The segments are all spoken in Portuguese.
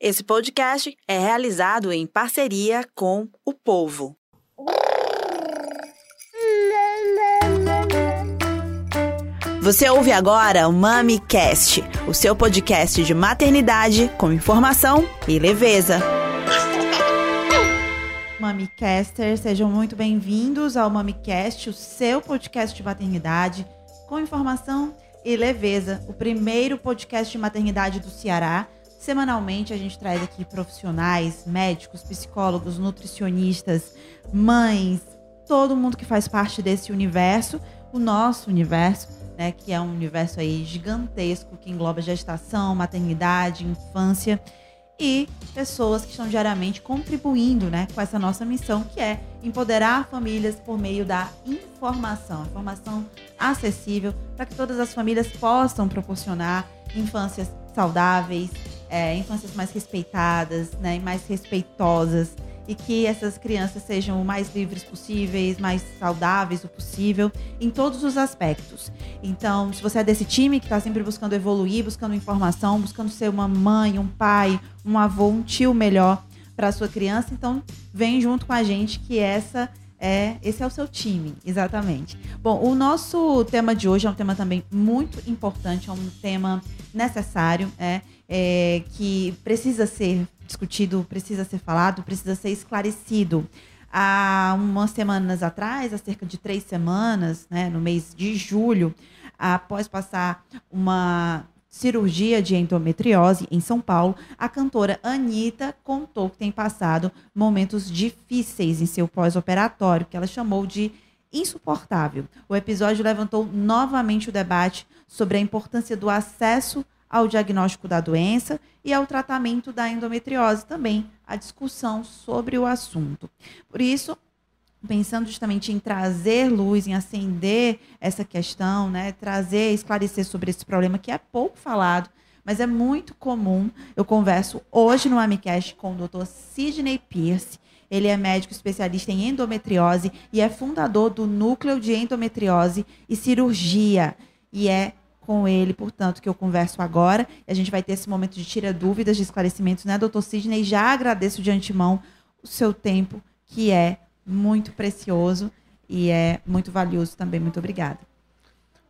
Esse podcast é realizado em parceria com o Povo. Você ouve agora o MamiCast, o seu podcast de maternidade com informação e leveza. MamiCasters, sejam muito bem-vindos ao MamiCast, o seu podcast de maternidade com informação e leveza, o primeiro podcast de maternidade do Ceará. Semanalmente a gente traz aqui profissionais, médicos, psicólogos, nutricionistas, mães, todo mundo que faz parte desse universo, o nosso universo, né, que é um universo aí gigantesco que engloba gestação, maternidade, infância e pessoas que estão diariamente contribuindo né, com essa nossa missão, que é empoderar famílias por meio da informação, informação acessível, para que todas as famílias possam proporcionar infâncias saudáveis, é, infâncias mais respeitadas né, e mais respeitosas e que essas crianças sejam o mais livres possíveis, mais saudáveis o possível, em todos os aspectos. Então, se você é desse time que está sempre buscando evoluir, buscando informação, buscando ser uma mãe, um pai, um avô, um tio melhor para sua criança, então vem junto com a gente que essa é esse é o seu time, exatamente. Bom, o nosso tema de hoje é um tema também muito importante, é um tema necessário, é, é que precisa ser discutido, precisa ser falado, precisa ser esclarecido. Há umas semanas atrás, há cerca de três semanas, né, no mês de julho, após passar uma cirurgia de endometriose em São Paulo, a cantora Anitta contou que tem passado momentos difíceis em seu pós-operatório, que ela chamou de insuportável. O episódio levantou novamente o debate sobre a importância do acesso ao diagnóstico da doença e ao tratamento da endometriose também, a discussão sobre o assunto. Por isso, pensando justamente em trazer luz, em acender essa questão, né, trazer, esclarecer sobre esse problema que é pouco falado, mas é muito comum. Eu converso hoje no Amicast com o Dr. Sidney Pierce. Ele é médico especialista em endometriose e é fundador do Núcleo de Endometriose e Cirurgia. E é com ele, portanto, que eu converso agora. A gente vai ter esse momento de tira dúvidas, de esclarecimentos, né, doutor Sidney? Já agradeço de antemão o seu tempo, que é muito precioso e é muito valioso também. Muito obrigada.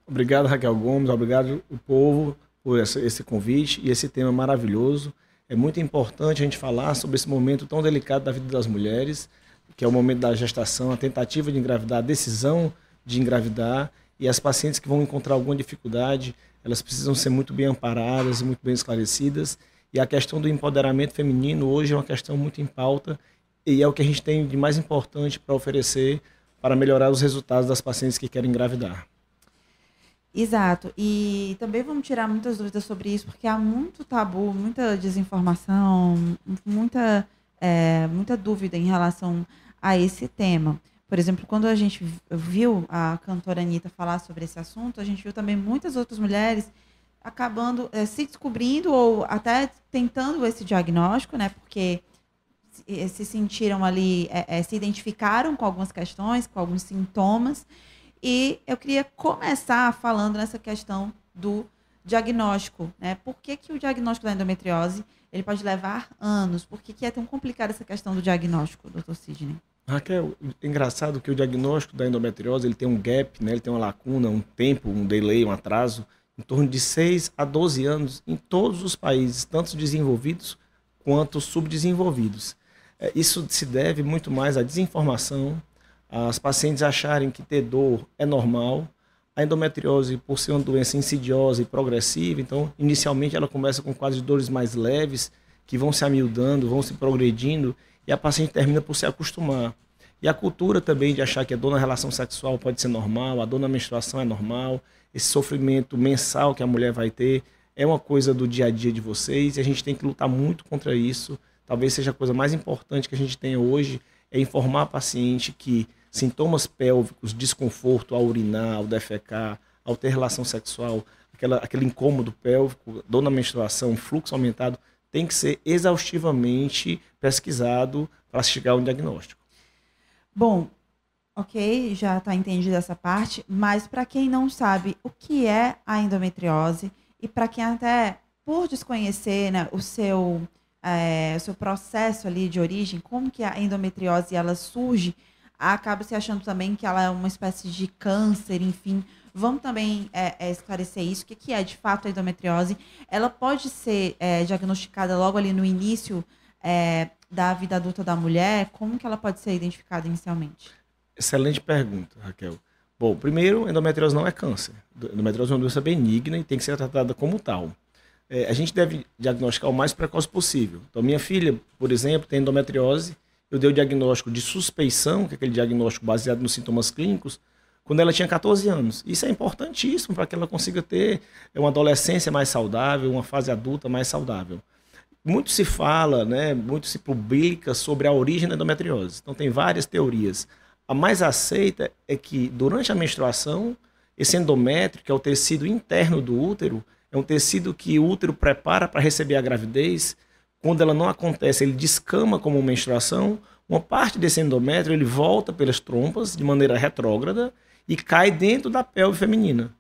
Obrigado, Raquel Gomes. Obrigado, o povo, por esse convite e esse tema maravilhoso. É muito importante a gente falar sobre esse momento tão delicado da vida das mulheres, que é o momento da gestação, a tentativa de engravidar, a decisão de engravidar e as pacientes que vão encontrar alguma dificuldade, elas precisam ser muito bem amparadas, muito bem esclarecidas. E a questão do empoderamento feminino hoje é uma questão muito em pauta e é o que a gente tem de mais importante para oferecer para melhorar os resultados das pacientes que querem engravidar. Exato. E também vamos tirar muitas dúvidas sobre isso, porque há muito tabu, muita desinformação, muita, é, muita dúvida em relação a esse tema. Por exemplo, quando a gente viu a cantora Anitta falar sobre esse assunto, a gente viu também muitas outras mulheres acabando é, se descobrindo ou até tentando esse diagnóstico, né? Porque se, eh, se sentiram ali, é, é, se identificaram com algumas questões, com alguns sintomas. E eu queria começar falando nessa questão do diagnóstico, né? Por que, que o diagnóstico da endometriose ele pode levar anos? Por que, que é tão complicada essa questão do diagnóstico, doutor Sidney? Raquel, é engraçado que o diagnóstico da endometriose ele tem um gap, né? ele tem uma lacuna, um tempo, um delay, um atraso, em torno de 6 a 12 anos em todos os países, tanto desenvolvidos quanto subdesenvolvidos. É, isso se deve muito mais à desinformação, às pacientes acharem que ter dor é normal. A endometriose, por ser uma doença insidiosa e progressiva, então, inicialmente ela começa com quase dores mais leves, que vão se amildando, vão se progredindo, e a paciente termina por se acostumar. E a cultura também de achar que a dor na relação sexual pode ser normal, a dor na menstruação é normal, esse sofrimento mensal que a mulher vai ter é uma coisa do dia a dia de vocês e a gente tem que lutar muito contra isso. Talvez seja a coisa mais importante que a gente tenha hoje é informar a paciente que sintomas pélvicos, desconforto ao urinar, ao defecar, ao ter relação sexual, aquela, aquele incômodo pélvico, dor na menstruação, fluxo aumentado, tem que ser exaustivamente pesquisado para chegar a um diagnóstico. Bom, ok, já está entendido essa parte, mas para quem não sabe o que é a endometriose e para quem até por desconhecer né, o seu é, o seu processo ali de origem, como que a endometriose ela surge, acaba se achando também que ela é uma espécie de câncer, enfim. Vamos também é, é, esclarecer isso. O que, que é de fato a endometriose? Ela pode ser é, diagnosticada logo ali no início é, da vida adulta da mulher? Como que ela pode ser identificada inicialmente? Excelente pergunta, Raquel. Bom, primeiro, endometriose não é câncer. Endometriose é uma doença benigna e tem que ser tratada como tal. É, a gente deve diagnosticar o mais precoce possível. Então, minha filha, por exemplo, tem endometriose. Eu dei o diagnóstico de suspeição, que é aquele diagnóstico baseado nos sintomas clínicos, quando ela tinha 14 anos. Isso é importantíssimo para que ela consiga ter uma adolescência mais saudável, uma fase adulta mais saudável. Muito se fala, né, muito se publica sobre a origem da endometriose. Então, tem várias teorias. A mais aceita é que durante a menstruação, esse endométrio, que é o tecido interno do útero, é um tecido que o útero prepara para receber a gravidez. Quando ela não acontece, ele descama como menstruação. Uma parte desse endométrio ele volta pelas trompas de maneira retrógrada e cai dentro da pelve feminina.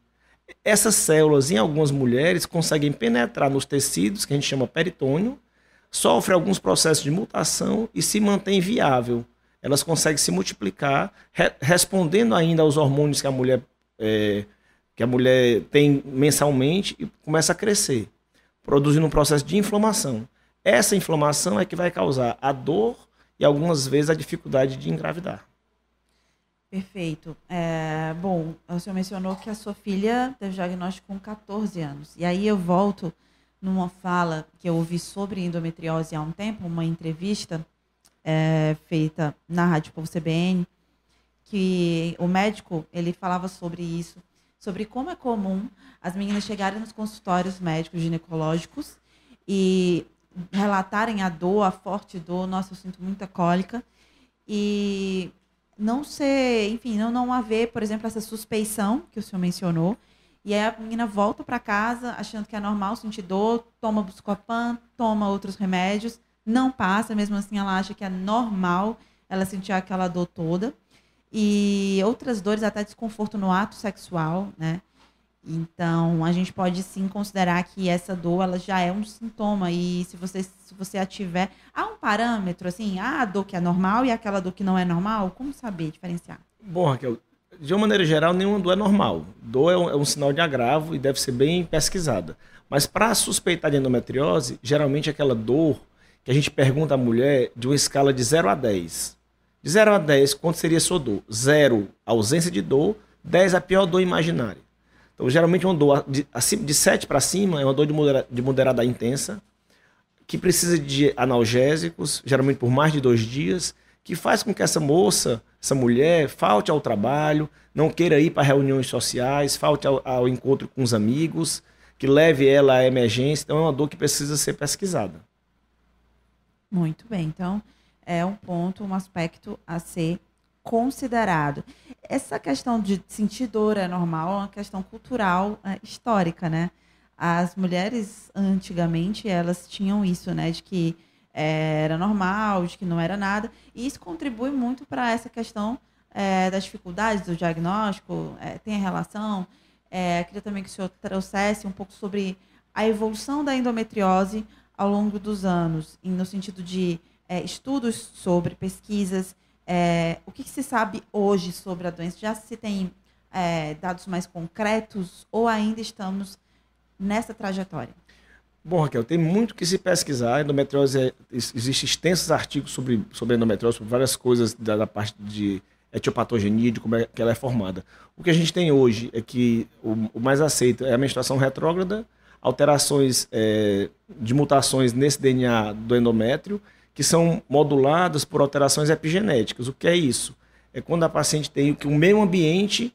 Essas células, em algumas mulheres, conseguem penetrar nos tecidos, que a gente chama peritônio, sofre alguns processos de mutação e se mantém viável. Elas conseguem se multiplicar, re respondendo ainda aos hormônios que a mulher é, que a mulher tem mensalmente e começa a crescer, produzindo um processo de inflamação. Essa inflamação é que vai causar a dor e algumas vezes a dificuldade de engravidar. Perfeito. É, bom, o senhor mencionou que a sua filha teve diagnóstico com 14 anos. E aí eu volto numa fala que eu ouvi sobre endometriose há um tempo, uma entrevista é, feita na Rádio Povo CBN, que o médico ele falava sobre isso, sobre como é comum as meninas chegarem nos consultórios médicos ginecológicos e relatarem a dor, a forte dor, nossa, eu sinto muita cólica, e não ser, enfim, não, não haver, por exemplo, essa suspeição que o senhor mencionou, e aí a menina volta para casa achando que é normal sentir dor, toma Buscopan, toma outros remédios, não passa, mesmo assim ela acha que é normal ela sentir aquela dor toda e outras dores, até desconforto no ato sexual, né? Então, a gente pode sim considerar que essa dor ela já é um sintoma e se você se você a tiver, há um parâmetro assim, há a dor que é normal e aquela dor que não é normal, como saber diferenciar? Bom, Raquel, de uma maneira geral, nenhuma dor é normal. Dor é um, é um sinal de agravo e deve ser bem pesquisada. Mas para suspeitar de endometriose, geralmente é aquela dor que a gente pergunta à mulher de uma escala de 0 a 10. De 0 a 10, quanto seria a sua dor? 0, ausência de dor. 10, a pior dor imaginária. Então, geralmente, uma dor de, de 7 para cima é uma dor de, modera, de moderada intensa, que precisa de analgésicos, geralmente por mais de dois dias, que faz com que essa moça, essa mulher, falte ao trabalho, não queira ir para reuniões sociais, falte ao, ao encontro com os amigos, que leve ela à emergência. Então, é uma dor que precisa ser pesquisada. Muito bem. Então, é um ponto, um aspecto a ser considerado. Essa questão de sentir dor é normal, é uma questão cultural, é, histórica, né? As mulheres antigamente elas tinham isso, né, de que é, era normal, de que não era nada, e isso contribui muito para essa questão é, das dificuldades do diagnóstico, é, tem a relação. É, queria também que o senhor trouxesse um pouco sobre a evolução da endometriose ao longo dos anos, no sentido de é, estudos sobre, pesquisas, é, o que, que, se sabe hoje sobre a doença? Já se tem é, dados mais concretos ou ainda estamos nessa trajetória? Bom, Raquel, tem muito que se pesquisar. Endometriose, é, existem extensos artigos sobre, sobre endometriose, sobre várias coisas da, da parte de etiopatogenia, de como é que ela é formada. O que a gente tem hoje é que o, o mais aceito é a menstruação retrógrada, alterações é, de mutações nesse DNA do endométrio que são moduladas por alterações epigenéticas. O que é isso? É quando a paciente tem que o meio ambiente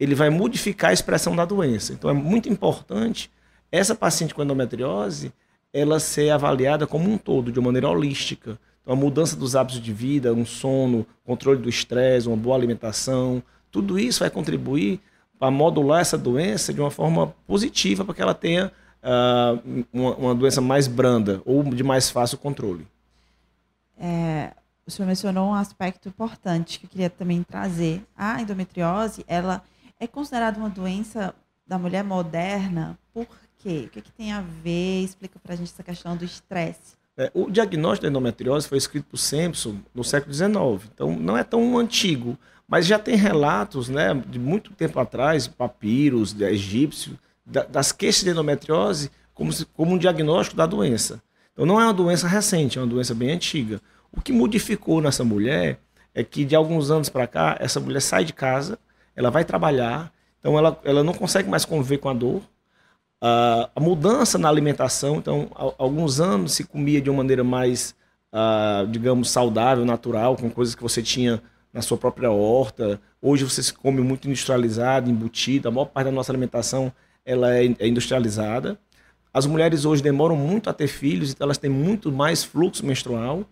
ele vai modificar a expressão da doença. Então é muito importante essa paciente com endometriose ela ser avaliada como um todo, de uma maneira holística. Então a mudança dos hábitos de vida, um sono, controle do estresse, uma boa alimentação, tudo isso vai contribuir para modular essa doença de uma forma positiva para que ela tenha uh, uma, uma doença mais branda ou de mais fácil controle. É, o senhor mencionou um aspecto importante que eu queria também trazer. A endometriose, ela é considerada uma doença da mulher moderna por quê? O que, que tem a ver? Explica para a gente essa questão do estresse. É, o diagnóstico da endometriose foi escrito por Simpson no século XIX, então não é tão antigo, mas já tem relatos né, de muito tempo atrás, papiros egípcios, da, das queixas de endometriose como, se, como um diagnóstico da doença. Então não é uma doença recente, é uma doença bem antiga. O que modificou nessa mulher é que de alguns anos para cá, essa mulher sai de casa, ela vai trabalhar, então ela, ela não consegue mais conviver com a dor. Uh, a mudança na alimentação, então, há, alguns anos se comia de uma maneira mais, uh, digamos, saudável, natural, com coisas que você tinha na sua própria horta. Hoje você se come muito industrializado, embutido. A maior parte da nossa alimentação ela é, é industrializada. As mulheres hoje demoram muito a ter filhos, então elas têm muito mais fluxo menstrual.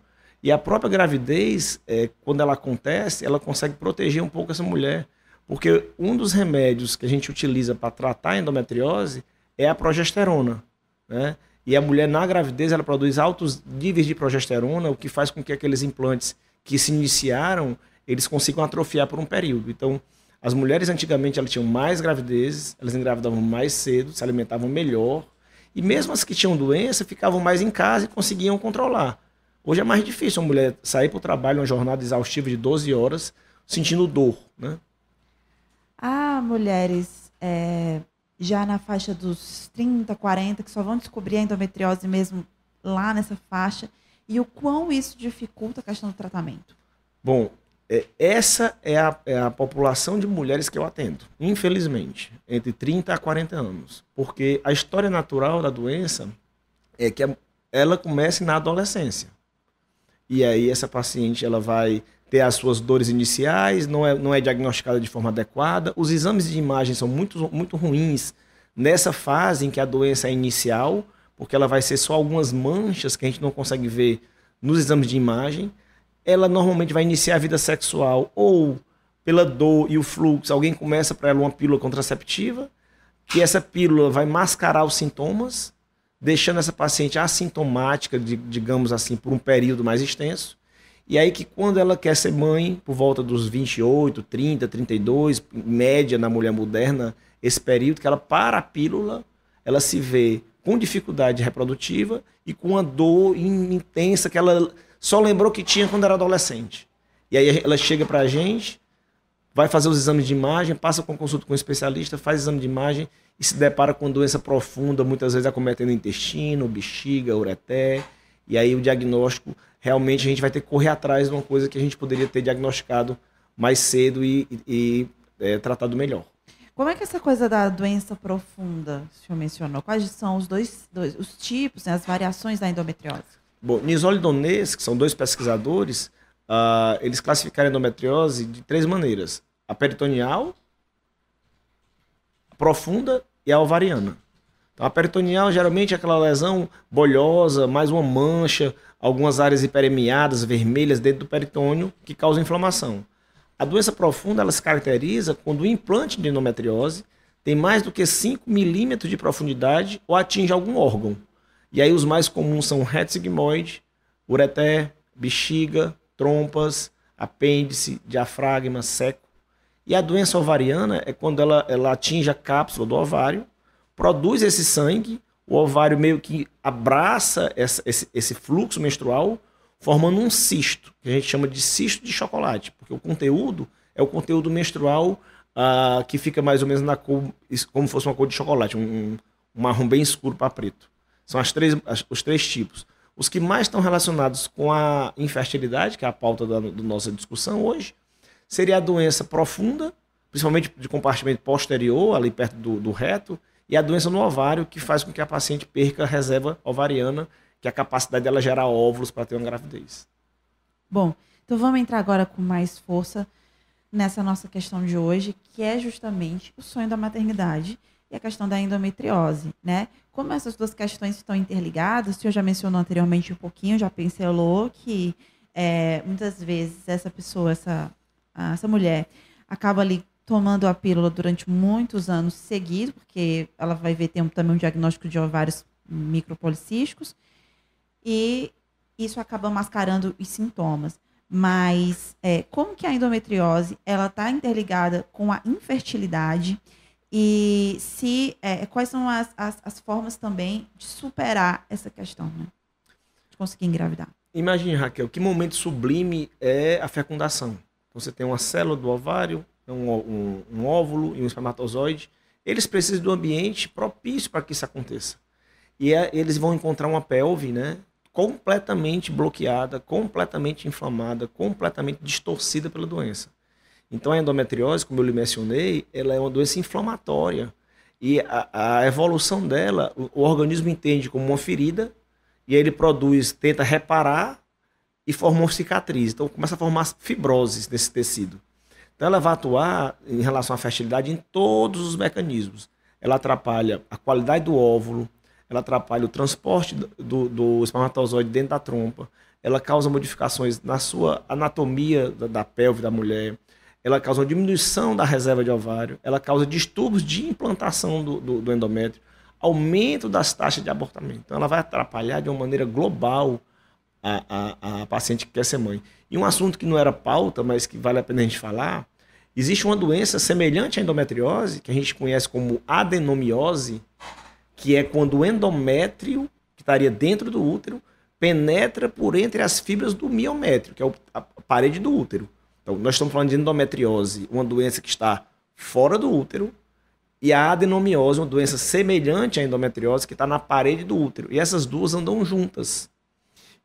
E a própria gravidez, é, quando ela acontece, ela consegue proteger um pouco essa mulher. Porque um dos remédios que a gente utiliza para tratar a endometriose é a progesterona. Né? E a mulher, na gravidez, ela produz altos níveis de progesterona, o que faz com que aqueles implantes que se iniciaram, eles consigam atrofiar por um período. Então, as mulheres antigamente elas tinham mais gravidezes, elas engravidavam mais cedo, se alimentavam melhor, e mesmo as que tinham doença ficavam mais em casa e conseguiam controlar. Hoje é mais difícil a mulher sair para o trabalho uma jornada exaustiva de 12 horas sentindo dor, né? Há mulheres é, já na faixa dos 30, 40 que só vão descobrir a endometriose mesmo lá nessa faixa e o quão isso dificulta a questão do tratamento? Bom, essa é a, é a população de mulheres que eu atendo, infelizmente, entre 30 a 40 anos. Porque a história natural da doença é que ela comece na adolescência. E aí essa paciente ela vai ter as suas dores iniciais, não é, não é diagnosticada de forma adequada. Os exames de imagem são muito, muito ruins nessa fase em que a doença é inicial, porque ela vai ser só algumas manchas que a gente não consegue ver nos exames de imagem. Ela normalmente vai iniciar a vida sexual ou pela dor e o fluxo, alguém começa para ela uma pílula contraceptiva, que essa pílula vai mascarar os sintomas, deixando essa paciente assintomática, digamos assim, por um período mais extenso. E aí que quando ela quer ser mãe, por volta dos 28, 30, 32, média na mulher moderna, esse período que ela para a pílula, ela se vê com dificuldade reprodutiva e com uma dor intensa que ela só lembrou que tinha quando era adolescente. E aí ela chega para a gente, vai fazer os exames de imagem, passa com consulta com um especialista, faz exame de imagem e se depara com doença profunda, muitas vezes acometendo intestino, bexiga, ureté. E aí o diagnóstico, realmente a gente vai ter que correr atrás de uma coisa que a gente poderia ter diagnosticado mais cedo e, e, e é, tratado melhor. Como é que essa coisa da doença profunda, o senhor mencionou? Quais são os dois, dois os tipos, né, as variações da endometriose? Bom, Nisol e Donês, que são dois pesquisadores, uh, eles classificaram a endometriose de três maneiras: a peritoneal, a profunda e a ovariana. Então, a peritoneal geralmente é aquela lesão bolhosa, mais uma mancha, algumas áreas hiperemiadas, vermelhas dentro do peritônio, que causa inflamação. A doença profunda ela se caracteriza quando o implante de endometriose tem mais do que 5 milímetros de profundidade ou atinge algum órgão. E aí os mais comuns são reto sigmoide, ureter, bexiga, trompas, apêndice, diafragma, seco. E a doença ovariana é quando ela, ela atinge a cápsula do ovário, produz esse sangue, o ovário meio que abraça essa, esse, esse fluxo menstrual, formando um cisto, que a gente chama de cisto de chocolate, porque o conteúdo é o conteúdo menstrual uh, que fica mais ou menos na cor, como fosse uma cor de chocolate, um, um marrom bem escuro para preto. São as três, as, os três tipos. Os que mais estão relacionados com a infertilidade, que é a pauta da, nossa discussão hoje, seria a doença profunda, principalmente de compartimento posterior, ali perto do, do reto, e a doença no ovário, que faz com que a paciente perca a reserva ovariana, que é a capacidade dela gerar óvulos para ter uma gravidez. Bom, então vamos entrar agora com mais força nessa nossa questão de hoje, que é justamente o sonho da maternidade e a questão da endometriose, né? Como essas duas questões estão interligadas, o senhor já mencionou anteriormente um pouquinho, já pincelou que é, muitas vezes essa pessoa, essa, essa mulher, acaba ali tomando a pílula durante muitos anos seguidos, porque ela vai ver também um diagnóstico de ovários micropolicísticos, e isso acaba mascarando os sintomas. Mas é, como que a endometriose ela está interligada com a infertilidade e se é, quais são as, as, as, formas também de superar essa questão, né? conseguir engravidar. Imagine, Raquel, que momento sublime é a fecundação. Você tem uma célula do ovário, um, um, um óvulo e um espermatozoide. Eles precisam do ambiente propício para que isso aconteça. E é, eles vão encontrar uma pelve, né? completamente bloqueada, completamente inflamada, completamente distorcida pela doença. Então a endometriose, como eu lhe mencionei, ela é uma doença inflamatória. E a, a evolução dela, o, o, organismo entende como uma ferida, e aí ele produz, tenta reparar e forma uma cicatriz. Então começa a formar fibroses nesse tecido. Então ela vai atuar em relação à fertilidade em todos os mecanismos. Ela atrapalha a qualidade do óvulo, ela atrapalha o transporte do, do espermatozoide dentro da trompa, ela causa modificações na sua anatomia da, da pelve da mulher, ela causa uma diminuição da reserva de ovário, ela causa distúrbios de implantação do, do, do endométrio, aumento das taxas de abortamento. Então, ela vai atrapalhar de uma maneira global a, a, a, paciente que quer ser mãe. E um assunto que não era pauta, mas que vale a pena a gente falar, existe uma doença semelhante à endometriose, que a gente conhece como adenomiose, que é quando o endométrio, que estaria dentro do útero, penetra por entre as fibras do miométrio, que é a parede do útero. Então, nós estamos falando de endometriose, uma doença que está fora do útero, e a adenomiose, uma doença semelhante à endometriose, que está na parede do útero. E essas duas andam juntas.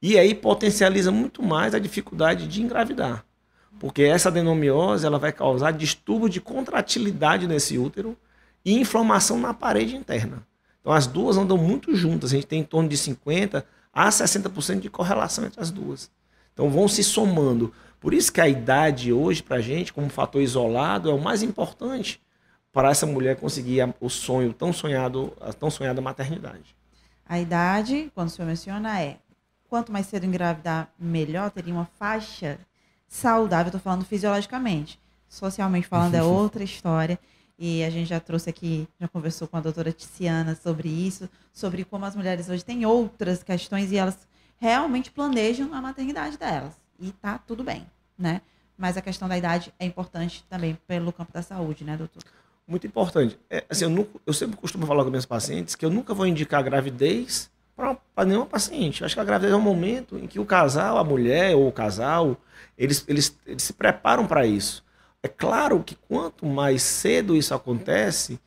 E aí potencializa muito mais a dificuldade de engravidar. Porque essa adenomiose ela vai causar distúrbio de contratilidade nesse útero e inflamação na parede interna. Então as duas andam muito juntas, a gente tem em torno de 50% a 60% de correlação entre as duas. Então vão se somando. Por isso que a idade hoje, para a gente, como fator isolado, é o mais importante para essa mulher conseguir o sonho tão sonhado, a tão sonhada maternidade. A idade, quando o senhor menciona, é quanto mais cedo engravidar, melhor, teria uma faixa saudável, estou falando fisiologicamente. Socialmente falando, é outra história. E a gente já trouxe aqui, já conversou com a doutora Tiziana sobre isso, sobre como as mulheres hoje têm outras questões e elas realmente planejam a maternidade delas. E tá tudo bem, né? Mas a questão da idade é importante também pelo campo da saúde, né, doutor? Muito importante. É, assim, eu, nunca, eu sempre costumo falar com meus pacientes que eu nunca vou indicar gravidez para nenhuma paciente. Eu acho que a gravidez é um momento em que o casal, a mulher ou o casal, eles, eles, eles se preparam para isso. É claro que quanto mais cedo isso acontece,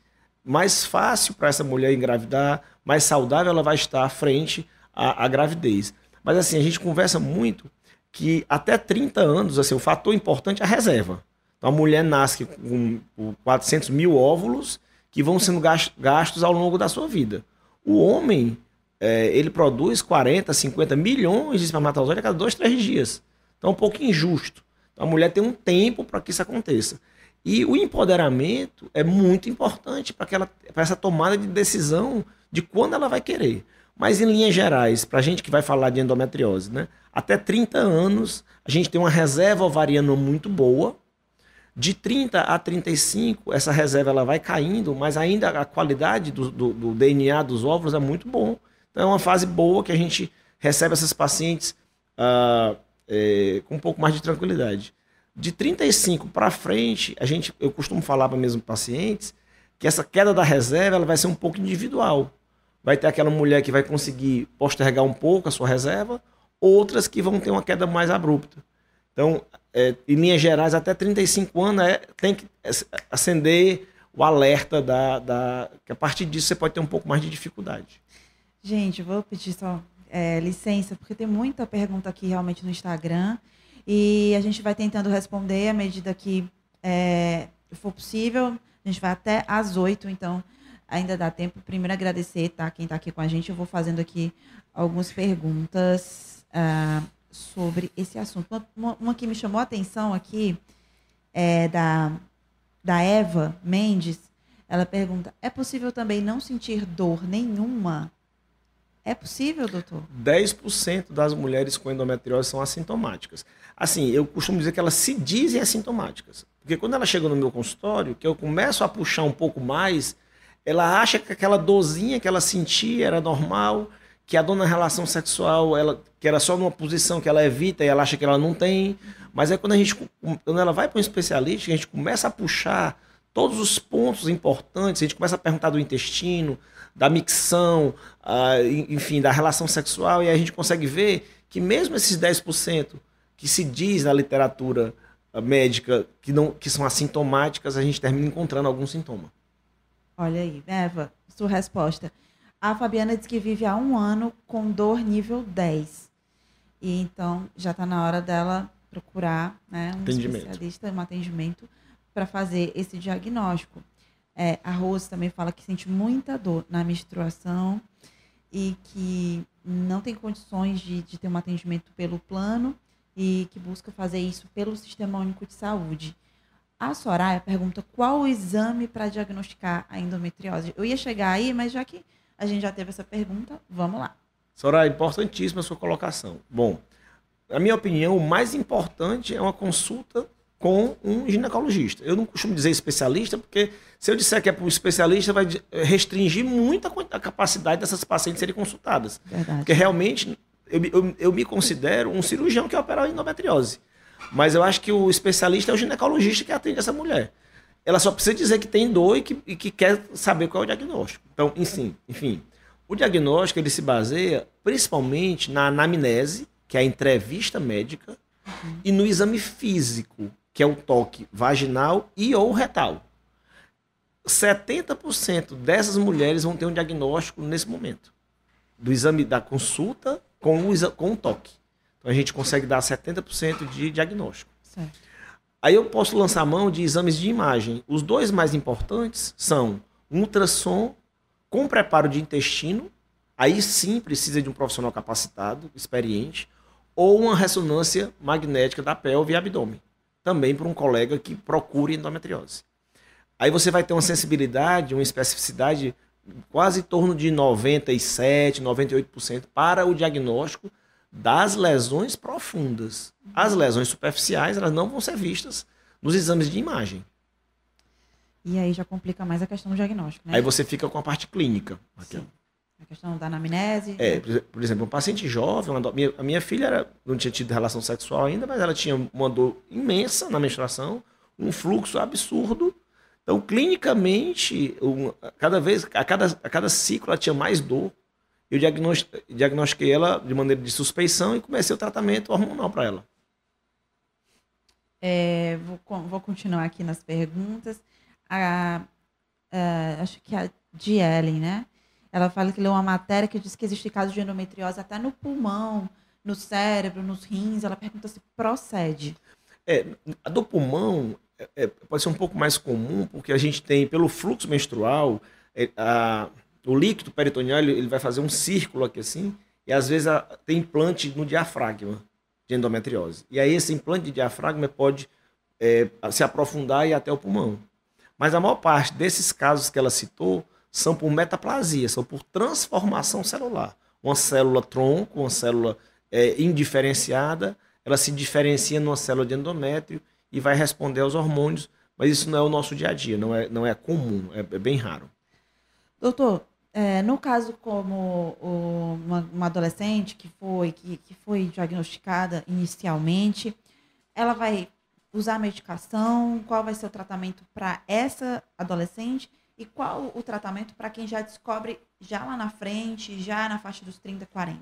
mais fácil para essa mulher engravidar, mais saudável ela vai estar frente à, à, gravidez. Mas assim, a gente conversa muito que até 30 anos, assim, o fator importante é a reserva. Então a mulher nasce com 400 mil óvulos que vão sendo gastos ao longo da sua vida. O homem, é, ele produz 40, 50 milhões de espermatozoides a cada dois, três dias. Então é um pouco injusto. A mulher tem um tempo para que isso aconteça. E o empoderamento é muito importante para essa tomada de decisão de quando ela vai querer. Mas em linhas gerais, para a gente que vai falar de endometriose, né? até 30 anos a gente tem uma reserva ovariana muito boa. De 30 a 35, essa reserva ela vai caindo, mas ainda a qualidade do, do, do DNA dos óvulos é muito bom. Então é uma fase boa que a gente recebe essas pacientes. Uh, é, com um pouco mais de tranquilidade. De 35 para frente, a gente, eu costumo falar para mesmo pacientes que essa queda da reserva ela vai ser um pouco individual. Vai ter aquela mulher que vai conseguir postergar um pouco a sua reserva, outras que vão ter uma queda mais abrupta. Então, é, em linhas gerais, até 35 anos é, tem que acender o alerta da, da, que a partir disso você pode ter um pouco mais de dificuldade. Gente, vou pedir só é, licença, porque tem muita pergunta aqui realmente no Instagram. E a gente vai tentando responder à medida que é, for possível. A gente vai até às oito, então ainda dá tempo. Primeiro agradecer tá, quem está aqui com a gente. Eu vou fazendo aqui algumas perguntas uh, sobre esse assunto. Uma, uma, que me chamou a atenção aqui é da, da Eva Mendes. Ela pergunta: é possível também não sentir dor nenhuma é possível, doutor? 10% das mulheres com endometriose são assintomáticas. Assim, eu costumo dizer que elas se dizem assintomáticas. Porque quando ela chega no meu consultório, que eu começo a puxar um pouco mais, ela acha que aquela dorzinha que ela sentia era normal, que a dor na relação sexual, ela, que era só numa posição que ela evita e ela acha que ela não tem. Mas é quando a gente, quando ela vai para um especialista, a gente começa a puxar todos os pontos importantes, a gente começa a perguntar do intestino, da micção, enfim, da relação sexual, e a gente consegue ver que mesmo esses 10% que se diz na literatura ah, médica que, não, que são assintomáticas, a gente termina encontrando algum sintoma. Olha aí, Eva, sua resposta. A Fabiana diz que vive há um ano com dor nível 10. E então já está na hora dela procurar né, um especialista, um atendimento para fazer esse diagnóstico. É, a Rose também fala que sente muita dor na menstruação e que não tem condições de, de ter um atendimento pelo plano e que busca fazer isso pelo Sistema Único de Saúde. A Soraya pergunta qual o exame para diagnosticar a endometriose. Eu ia chegar aí, mas já que a gente já teve essa pergunta, vamos lá. Soraya, importantíssima a sua colocação. Bom, na minha opinião, o mais importante é uma consulta com um ginecologista. Eu não costumo dizer especialista, porque se eu disser que é para um especialista, vai restringir muito a capacidade dessas pacientes serem consultadas. Verdade. Porque realmente eu, eu, eu, me considero um cirurgião que opera endometriose. Mas eu acho que o especialista é o ginecologista que atende essa mulher. Ela só precisa dizer que tem dor e que, e que quer saber qual é o diagnóstico. Então, enfim, enfim, o diagnóstico ele se baseia principalmente na anamnese, que é a entrevista médica, uhum. e no exame físico, que é o toque vaginal e ou retal. 70% dessas mulheres vão ter um diagnóstico nesse momento. Do exame da consulta com o, com o toque. Então a gente consegue dar 70% de diagnóstico. Certo. Aí eu posso lançar mão de exames de imagem. Os dois mais importantes são um ultrassom com preparo de intestino, aí sim precisa de um profissional capacitado, experiente, ou uma ressonância magnética da pelve e abdômen, também para um colega que procure endometriose. Aí você vai ter uma sensibilidade, uma especificidade quase em torno de 97, 98% para o diagnóstico das lesões profundas. As lesões superficiais, elas não vão ser vistas nos exames de imagem. E aí já complica mais a questão do diagnóstico, né? Aí você fica com a parte clínica. Sim. A questão da anamnese. É, por exemplo, um paciente jovem, uma, minha, a minha filha era, não tinha tido relação sexual ainda, mas ela tinha uma dor imensa na menstruação, um fluxo absurdo. Então, clinicamente, um, cada vez, a cada, a cada ciclo ela tinha mais dor. Eu diagnostiquei ela de maneira de suspeição e comecei o tratamento hormonal para ela. É, vou, vou, continuar aqui nas perguntas. A, a, acho que a Dielen, né? Ela fala que leu uma matéria que diz que existe caso de endometriose até no pulmão, no cérebro, nos rins. Ela pergunta se procede. É, a do pulmão é, é pode ser um pouco mais comum, porque a gente tem, pelo fluxo menstrual, é, a, o líquido peritoneal ele, vai fazer um círculo aqui assim, e às vezes tem implante no diafragma de endometriose. E aí esse implante de diafragma pode é, se aprofundar e ir até o pulmão. Mas a maior parte desses casos que ela citou são por metaplasia, são por transformação celular. Uma célula tronco, uma célula é, indiferenciada, ela se diferencia numa célula de endométrio e vai responder aos hormônios, mas isso não é o nosso dia a dia, não é, não é comum, é, é bem raro. Doutor, é, no caso como o, uma, uma, adolescente que foi, que, que foi diagnosticada inicialmente, ela vai usar medicação? Qual vai ser o tratamento para essa adolescente? E qual o tratamento para quem já descobre já lá na frente, já na faixa dos 30, 40?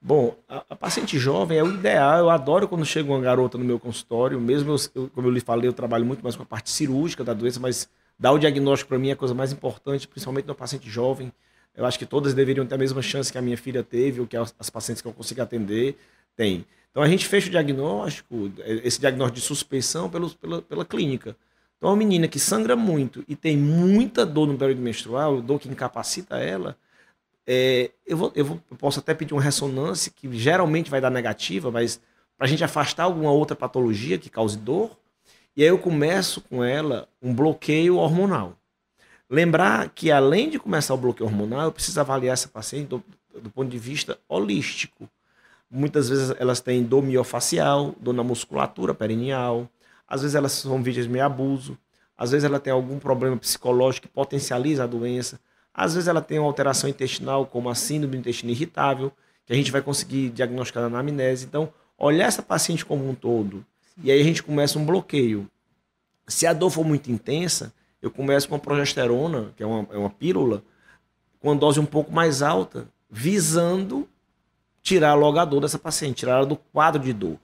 Bom, a, a, paciente jovem é o ideal. Eu adoro quando chega uma garota no meu consultório. Mesmo, eu, como eu lhe falei, eu trabalho muito mais com a parte cirúrgica da doença, mas dar o diagnóstico para mim é a coisa mais importante, principalmente no paciente jovem. Eu acho que todas deveriam ter a mesma chance que a minha filha teve, ou que as, pacientes que eu consigo atender têm. Então a gente fecha o diagnóstico, esse diagnóstico de suspeição pelo, pela, pela clínica. Então, uma menina que sangra muito e tem muita dor no período menstrual, dor que incapacita ela, é, eu, vou, eu, vou, eu posso até pedir uma ressonância, que geralmente vai dar negativa, mas para a gente afastar alguma outra patologia que cause dor, e aí eu começo com ela um bloqueio hormonal. Lembrar que além de começar o bloqueio hormonal, eu preciso avaliar essa paciente do, do ponto de vista holístico. Muitas vezes elas têm dor miofacial, dor na musculatura perineal, às vezes elas são vítimas de abuso, às vezes ela tem algum problema psicológico que potencializa a doença, às vezes ela tem uma alteração intestinal, como a síndrome do intestino irritável, que a gente vai conseguir diagnosticar na anamnese. Então, olhar essa paciente como um todo, e aí a gente começa um bloqueio. Se a dor for muito intensa, eu começo com a progesterona, que é uma, é uma pílula, com a dose um pouco mais alta, visando tirar logo a dor dessa paciente, tirar ela do quadro de dor.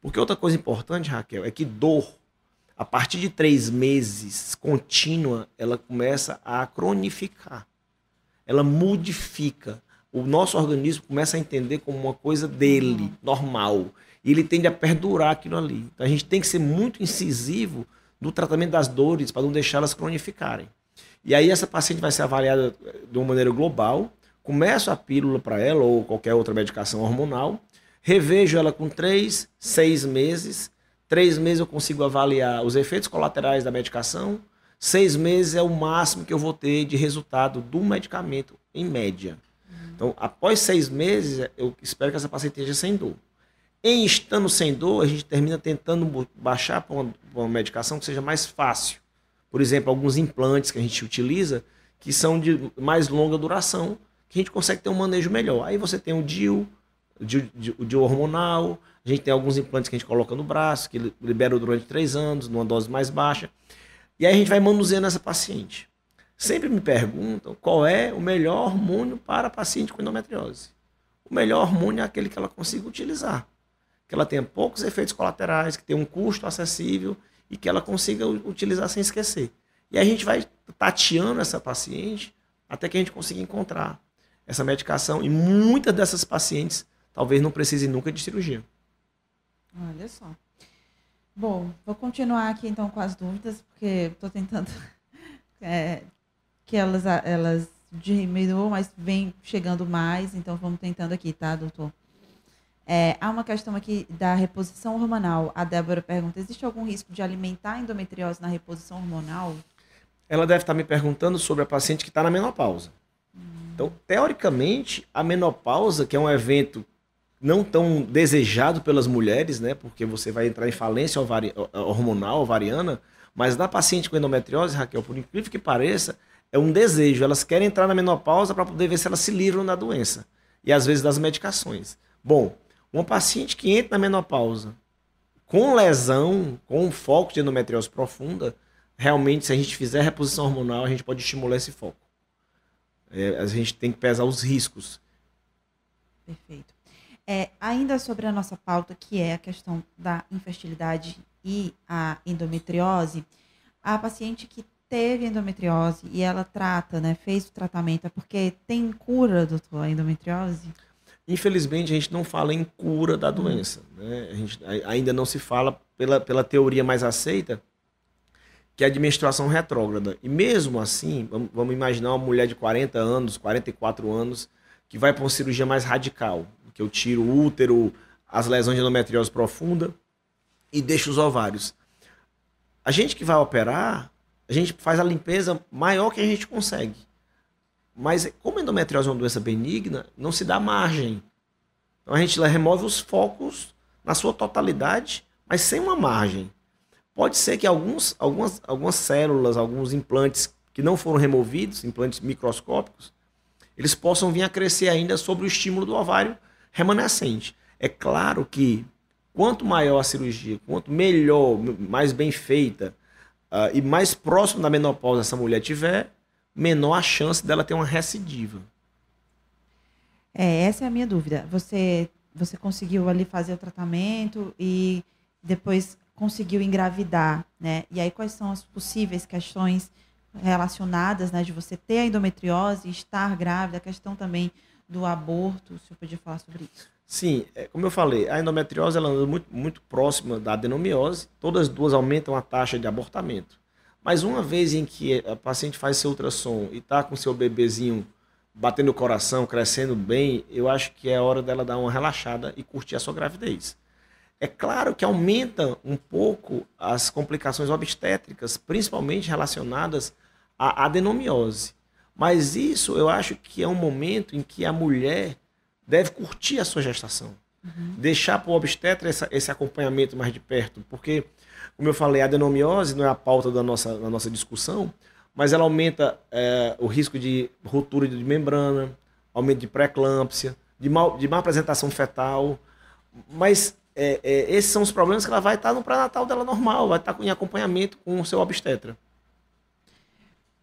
Porque outra coisa importante, Raquel, é que dor, a partir de três meses contínua, ela começa a cronificar. Ela modifica. O nosso organismo começa a entender como uma coisa dele, normal. E ele tende a perdurar aquilo ali. Então a gente tem que ser muito incisivo no tratamento das dores para não deixá-las cronificarem. E aí essa paciente vai ser avaliada de uma maneira global. Começo a pílula para ela ou qualquer outra medicação hormonal Revejo ela com três, seis meses. Três meses eu consigo avaliar os efeitos colaterais da medicação. Seis meses é o máximo que eu vou ter de resultado do medicamento, em média. Então, após seis meses, eu espero que essa paciente esteja sem dor. Em estando sem dor, a gente termina tentando baixar para uma, uma, medicação que seja mais fácil. Por exemplo, alguns implantes que a gente utiliza, que são de mais longa duração, que a gente consegue ter um manejo melhor. Aí você tem o de, de, de hormonal. A gente tem alguns implantes que a gente coloca no braço, que libera durante três anos, numa dose mais baixa. E aí a gente vai manuseando essa paciente. Sempre me perguntam qual é o melhor hormônio para paciente com endometriose. O melhor hormônio é aquele que ela consiga utilizar. Que ela tenha poucos efeitos colaterais, que tenha um custo acessível e que ela consiga utilizar sem esquecer. E a gente vai tateando essa paciente até que a gente consiga encontrar essa medicação. E muitas dessas pacientes talvez não precise nunca de cirurgia. Olha só. Bom, vou continuar aqui então com as dúvidas, porque estou tentando é, que elas, elas diminuam, mas vem chegando mais, então vamos tentando aqui, tá, doutor? É, há uma questão aqui da reposição hormonal. A Débora pergunta: existe algum risco de alimentar a endometriose na reposição hormonal? Ela deve estar me perguntando sobre a paciente que está na menopausa. Hum. Então, teoricamente, a menopausa, que é um evento não tão desejado pelas mulheres, né? Porque você vai entrar em falência ovari hormonal, ovariana. Mas na paciente com endometriose, Raquel, por incrível que pareça, é um desejo. Elas querem entrar na menopausa para poder ver se elas se livram da doença. E às vezes das medicações. Bom, uma paciente que entra na menopausa com lesão, com foco de endometriose profunda, realmente, se a gente fizer reposição hormonal, a gente pode estimular esse foco. É, a gente tem que pesar os riscos. Perfeito. É, ainda sobre a nossa pauta, que é a questão da infertilidade e a endometriose, a paciente que teve endometriose e ela trata, né, fez o tratamento, é porque tem cura, doutor, a endometriose? Infelizmente, a gente não fala em cura da doença. Né? A gente ainda não se fala pela, pela teoria mais aceita, que é a de menstruação retrógrada. E mesmo assim, vamos imaginar uma mulher de 40 anos, 44 anos, que vai para uma cirurgia mais radical que eu tiro o útero, as lesões de endometriose profunda e deixo os ovários. A gente que vai operar, a gente faz a limpeza maior que a gente consegue. Mas como a endometriose é uma doença benigna, não se dá margem. Então a gente remove os focos na sua totalidade, mas sem uma margem. Pode ser que alguns, algumas, algumas células, alguns implantes que não foram removidos, implantes microscópicos, eles possam vir a crescer ainda sobre o estímulo do ovário remanescente. É claro que quanto maior a cirurgia, quanto melhor, mais bem feita uh, e mais próximo da menopausa essa mulher tiver, menor a chance dela ter uma recidiva. É, essa é a minha dúvida. Você, você conseguiu ali fazer o tratamento e depois conseguiu engravidar, né? E aí quais são as possíveis questões relacionadas, né, de você ter a endometriose, estar grávida, a questão também do aborto, o senhor podia falar sobre isso? Sim, é, como eu falei, a endometriose ela anda muito, muito próxima da adenomiose, todas as duas aumentam a taxa de abortamento. Mas uma vez em que a paciente faz seu ultrassom e está com seu bebezinho batendo o coração, crescendo bem, eu acho que é hora dela dar uma relaxada e curtir a sua gravidez. É claro que aumenta um pouco as complicações obstétricas, principalmente relacionadas à adenomiose. Mas isso eu acho que é um momento em que a mulher deve curtir a sua gestação. Uhum. Deixar para o obstetra essa, esse acompanhamento mais de perto. Porque, como eu falei, a adenomiose não é a pauta da nossa, da nossa discussão, mas ela aumenta é, o risco de ruptura de membrana, aumento de pré-eclâmpsia, de, mal, de má apresentação fetal. Mas é, é, esses são os problemas que ela vai estar no pré-natal dela normal, vai estar em acompanhamento com o seu obstetra.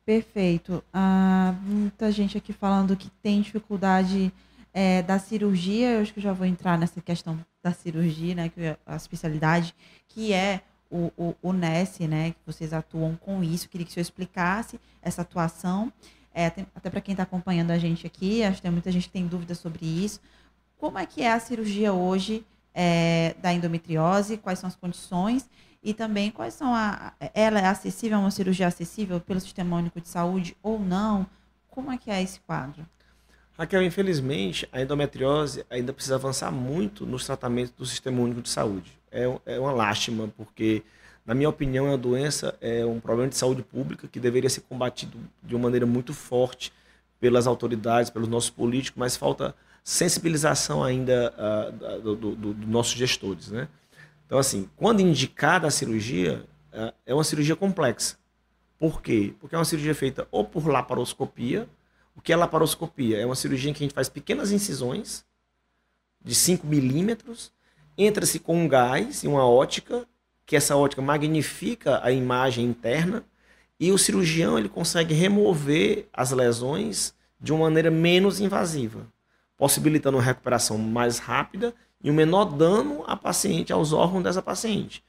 Perfeito. Ah, muita gente aqui falando que tem dificuldade é, da cirurgia. Eu acho que já vou entrar nessa questão da cirurgia, né? Que é a especialidade, que é o, o, o NES, né? Que vocês atuam com isso. Queria que o senhor explicasse essa atuação. É, até para quem está acompanhando a gente aqui, acho que tem muita gente que tem dúvidas sobre isso. Como é que é a cirurgia hoje é, da endometriose? Quais são as condições? E também quais são a. Ela é acessível, é uma cirurgia acessível pelo Sistema Único de Saúde ou não? Como é que é esse quadro? Raquel, infelizmente, a endometriose ainda precisa avançar muito nos tratamentos do Sistema Único de Saúde. É, é uma lástima, porque, na minha opinião, é uma doença, é um problema de saúde pública que deveria ser combatido de uma maneira muito forte pelas autoridades, pelos nossos políticos, mas falta sensibilização ainda uh, dos do, do, do nossos gestores. Né? Então, assim, quando indicada a cirurgia, uh, é uma cirurgia complexa. Por quê? Porque é uma cirurgia feita ou por laparoscopia. O que é laparoscopia? É uma cirurgia em que a gente faz pequenas incisões de 5 milímetros, entra-se com um gás e uma ótica, que essa ótica magnifica a imagem interna, e o cirurgião ele consegue remover as lesões de uma maneira menos invasiva possibilitando uma recuperação mais rápida e um menor dano à paciente, aos órgãos dessa paciente.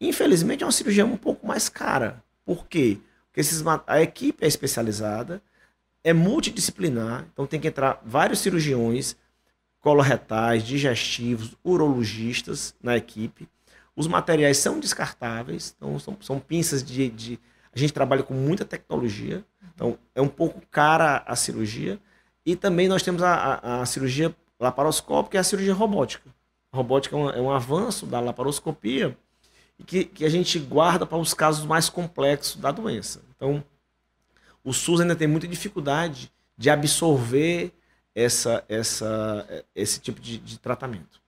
Infelizmente, é uma cirurgia um pouco mais cara. Por quê? Porque esses, a equipe é especializada, é multidisciplinar, então tem que entrar vários cirurgiões, coloretais, digestivos, urologistas na equipe. Os materiais são descartáveis, então são, são pinças de, de. A gente trabalha com muita tecnologia, então é um pouco cara a cirurgia e também nós temos a, a, a cirurgia laparoscópica e a cirurgia robótica. A robótica é um, é um avanço da laparoscopia que, que a gente guarda para os casos mais complexos da doença. Então, o SUS ainda tem muita dificuldade de absorver essa, essa, esse tipo de, de tratamento.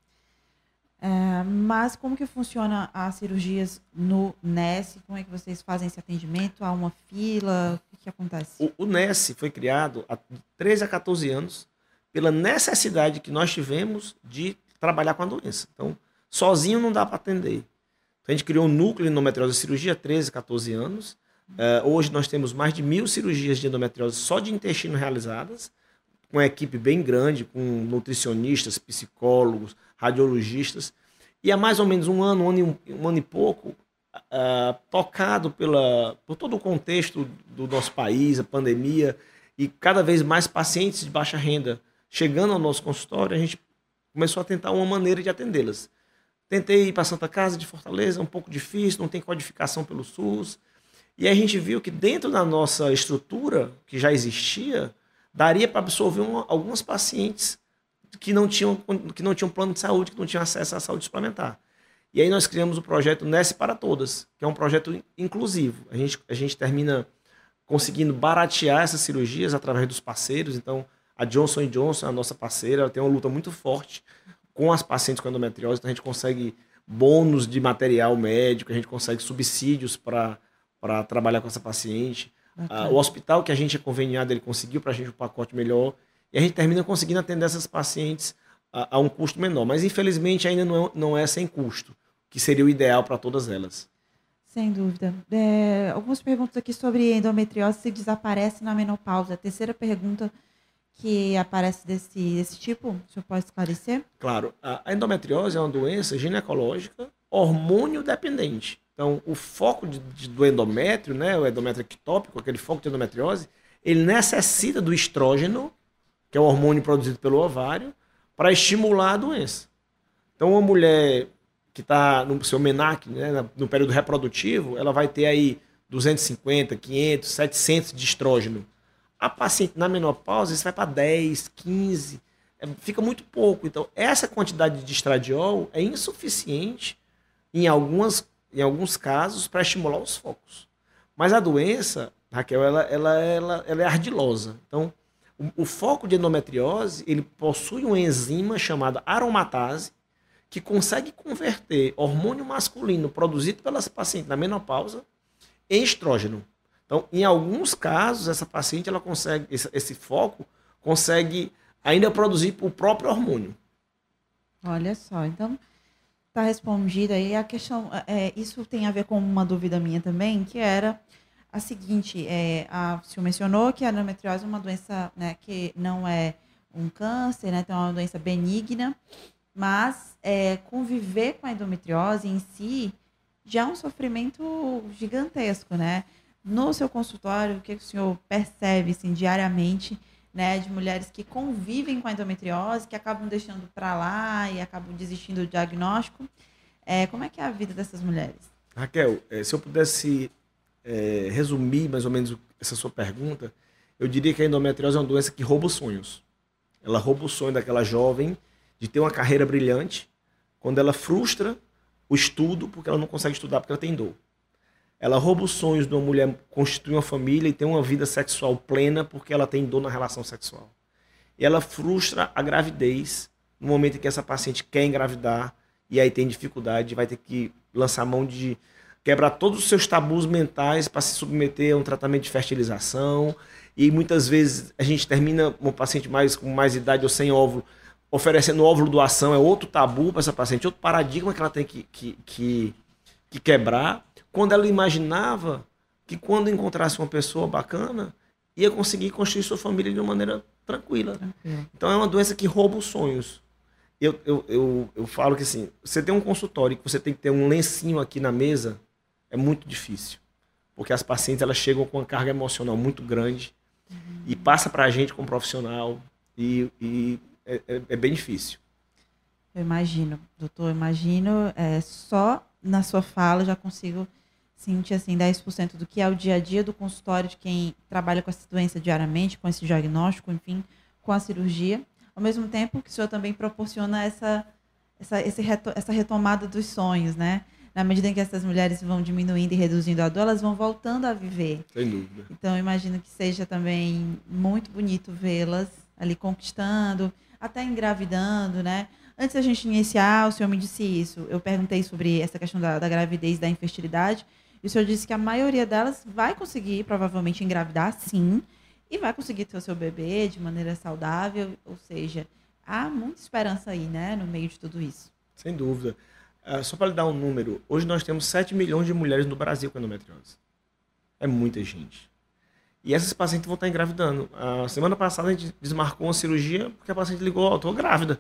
É, mas como que funciona as cirurgias no NES? Como é que vocês fazem esse atendimento? Há uma fila? O que, que acontece? O, o NES foi criado há 13 a 14 anos pela necessidade que nós tivemos de trabalhar com a doença. Então, sozinho não dá para atender. Então, a gente criou um núcleo de endometriose de cirurgia há 13, 14 anos. Uh, hoje nós temos mais de mil cirurgias de endometriose só de intestino realizadas, com uma equipe bem grande, com nutricionistas, psicólogos, radiologistas, e há mais ou menos um ano, um ano e, um ano e pouco, uh, tocado pela, por todo o contexto do nosso país, a pandemia, e cada vez mais pacientes de baixa renda chegando ao nosso consultório, a gente começou a tentar uma maneira de atendê-las. Tentei ir para Santa Casa de Fortaleza, um pouco difícil, não tem codificação pelo SUS. E a gente viu que dentro da nossa estrutura, que já existia, daria para absorver uma, alguns pacientes que não tinham que não tinham plano de saúde, que não tinham acesso à saúde suplementar. E aí nós criamos o projeto Nesse para Todas, que é um projeto inclusivo. A gente, a gente termina conseguindo baratear essas cirurgias através dos parceiros. Então, a Johnson Johnson, a nossa parceira, ela tem uma luta muito forte com as pacientes com endometriose. Então, a gente consegue bônus de material médico, a gente consegue subsídios para trabalhar com essa paciente. Ah, o hospital que a gente é conveniado, ele conseguiu para a gente um pacote melhor. E a gente termina conseguindo atender essas pacientes a, a um custo menor. Mas infelizmente ainda não é, não é sem custo, que seria o ideal para todas elas. Sem dúvida. É, algumas perguntas aqui sobre endometriose se desaparece na menopausa. A terceira pergunta que aparece desse, desse tipo, o senhor pode esclarecer? Claro. A endometriose é uma doença ginecológica hormônio dependente. Então, o foco de, de, do endométrio, né, o endométrio ectópico, aquele foco de endometriose, ele necessita do estrógeno que é o hormônio produzido pelo ovário, para estimular a doença. Então, uma mulher que está no seu MENAC, né, no período reprodutivo, ela vai ter aí 250, 500, 700 de estrógeno. A paciente na menopausa, isso vai para 10, 15, é, fica muito pouco. Então, essa quantidade de estradiol é insuficiente em, algumas, em alguns casos para estimular os focos. Mas a doença, Raquel, ela, ela, ela, ela é ardilosa. Então, o, o foco de endometriose, ele possui uma enzima chamada aromatase, que consegue converter hormônio masculino produzido pelas pacientes na menopausa em estrógeno. Então, em alguns casos, essa paciente ela consegue esse, esse foco consegue ainda produzir o próprio hormônio. Olha só, então está respondida aí a questão. É, isso tem a ver com uma dúvida minha também, que era a seguinte, é, a, o senhor mencionou que a endometriose é uma doença né, que não é um câncer, né, então é uma doença benigna, mas é, conviver com a endometriose em si já é um sofrimento gigantesco, né? No seu consultório, o que o senhor percebe assim, diariamente né, de mulheres que convivem com a endometriose, que acabam deixando para lá e acabam desistindo do diagnóstico? É, como é que é a vida dessas mulheres? Raquel, é, se eu pudesse é, resumir mais ou menos essa sua pergunta, eu diria que a endometriose é uma doença que rouba os sonhos. Ela rouba o sonho daquela jovem de ter uma carreira brilhante, quando ela frustra o estudo porque ela não consegue estudar porque ela tem dor. Ela rouba os sonhos de uma mulher constituir uma família e ter uma vida sexual plena porque ela tem dor na relação sexual. E ela frustra a gravidez no momento em que essa paciente quer engravidar e aí tem dificuldade, vai ter que lançar mão de quebrar todos os seus tabus mentais para se submeter a um tratamento de fertilização. E muitas vezes a gente termina uma paciente mais com mais idade ou sem óvulo, oferecendo óvulo doação, é outro tabu para essa paciente, outro paradigma que ela tem que, que, que, que quebrar. Quando ela imaginava que quando encontrasse uma pessoa bacana, ia conseguir construir sua família de uma maneira tranquila. Então é uma doença que rouba os sonhos. Eu, eu, eu, eu falo que assim, você tem um consultório que você tem que ter um lencinho aqui na mesa, é muito difícil. Porque as pacientes elas chegam com uma carga emocional muito grande uhum. e passa para a gente como profissional e, e é, é, é, bem difícil. Eu imagino, doutor, eu imagino, é, só na sua fala já consigo sentir assim 10% do que é o dia a dia do consultório de quem trabalha com essa doença diariamente, com esse diagnóstico, enfim, com a cirurgia. Ao mesmo tempo que o senhor também proporciona essa, essa, essa retomada dos sonhos, né? na medida em que essas mulheres vão diminuindo e reduzindo a dor, elas vão voltando a viver. Sem dúvida. Então, imagino que seja também muito bonito vê-las ali conquistando, até engravidando, né? Antes da gente iniciar, o senhor me disse isso. Eu perguntei sobre essa questão da, da gravidez, da infertilidade, e o senhor disse que a maioria delas vai conseguir, provavelmente, engravidar, sim, e vai conseguir ter o seu bebê de maneira saudável, ou seja, há muita esperança aí, né, no meio de tudo isso. Sem dúvida. Uh, só para lhe dar um número, hoje nós temos 7 milhões de mulheres no Brasil com endometriose. É muita gente. E essas pacientes vão estar engravidando. A semana passada a gente desmarcou uma cirurgia porque a paciente ligou, ó, oh, tô grávida.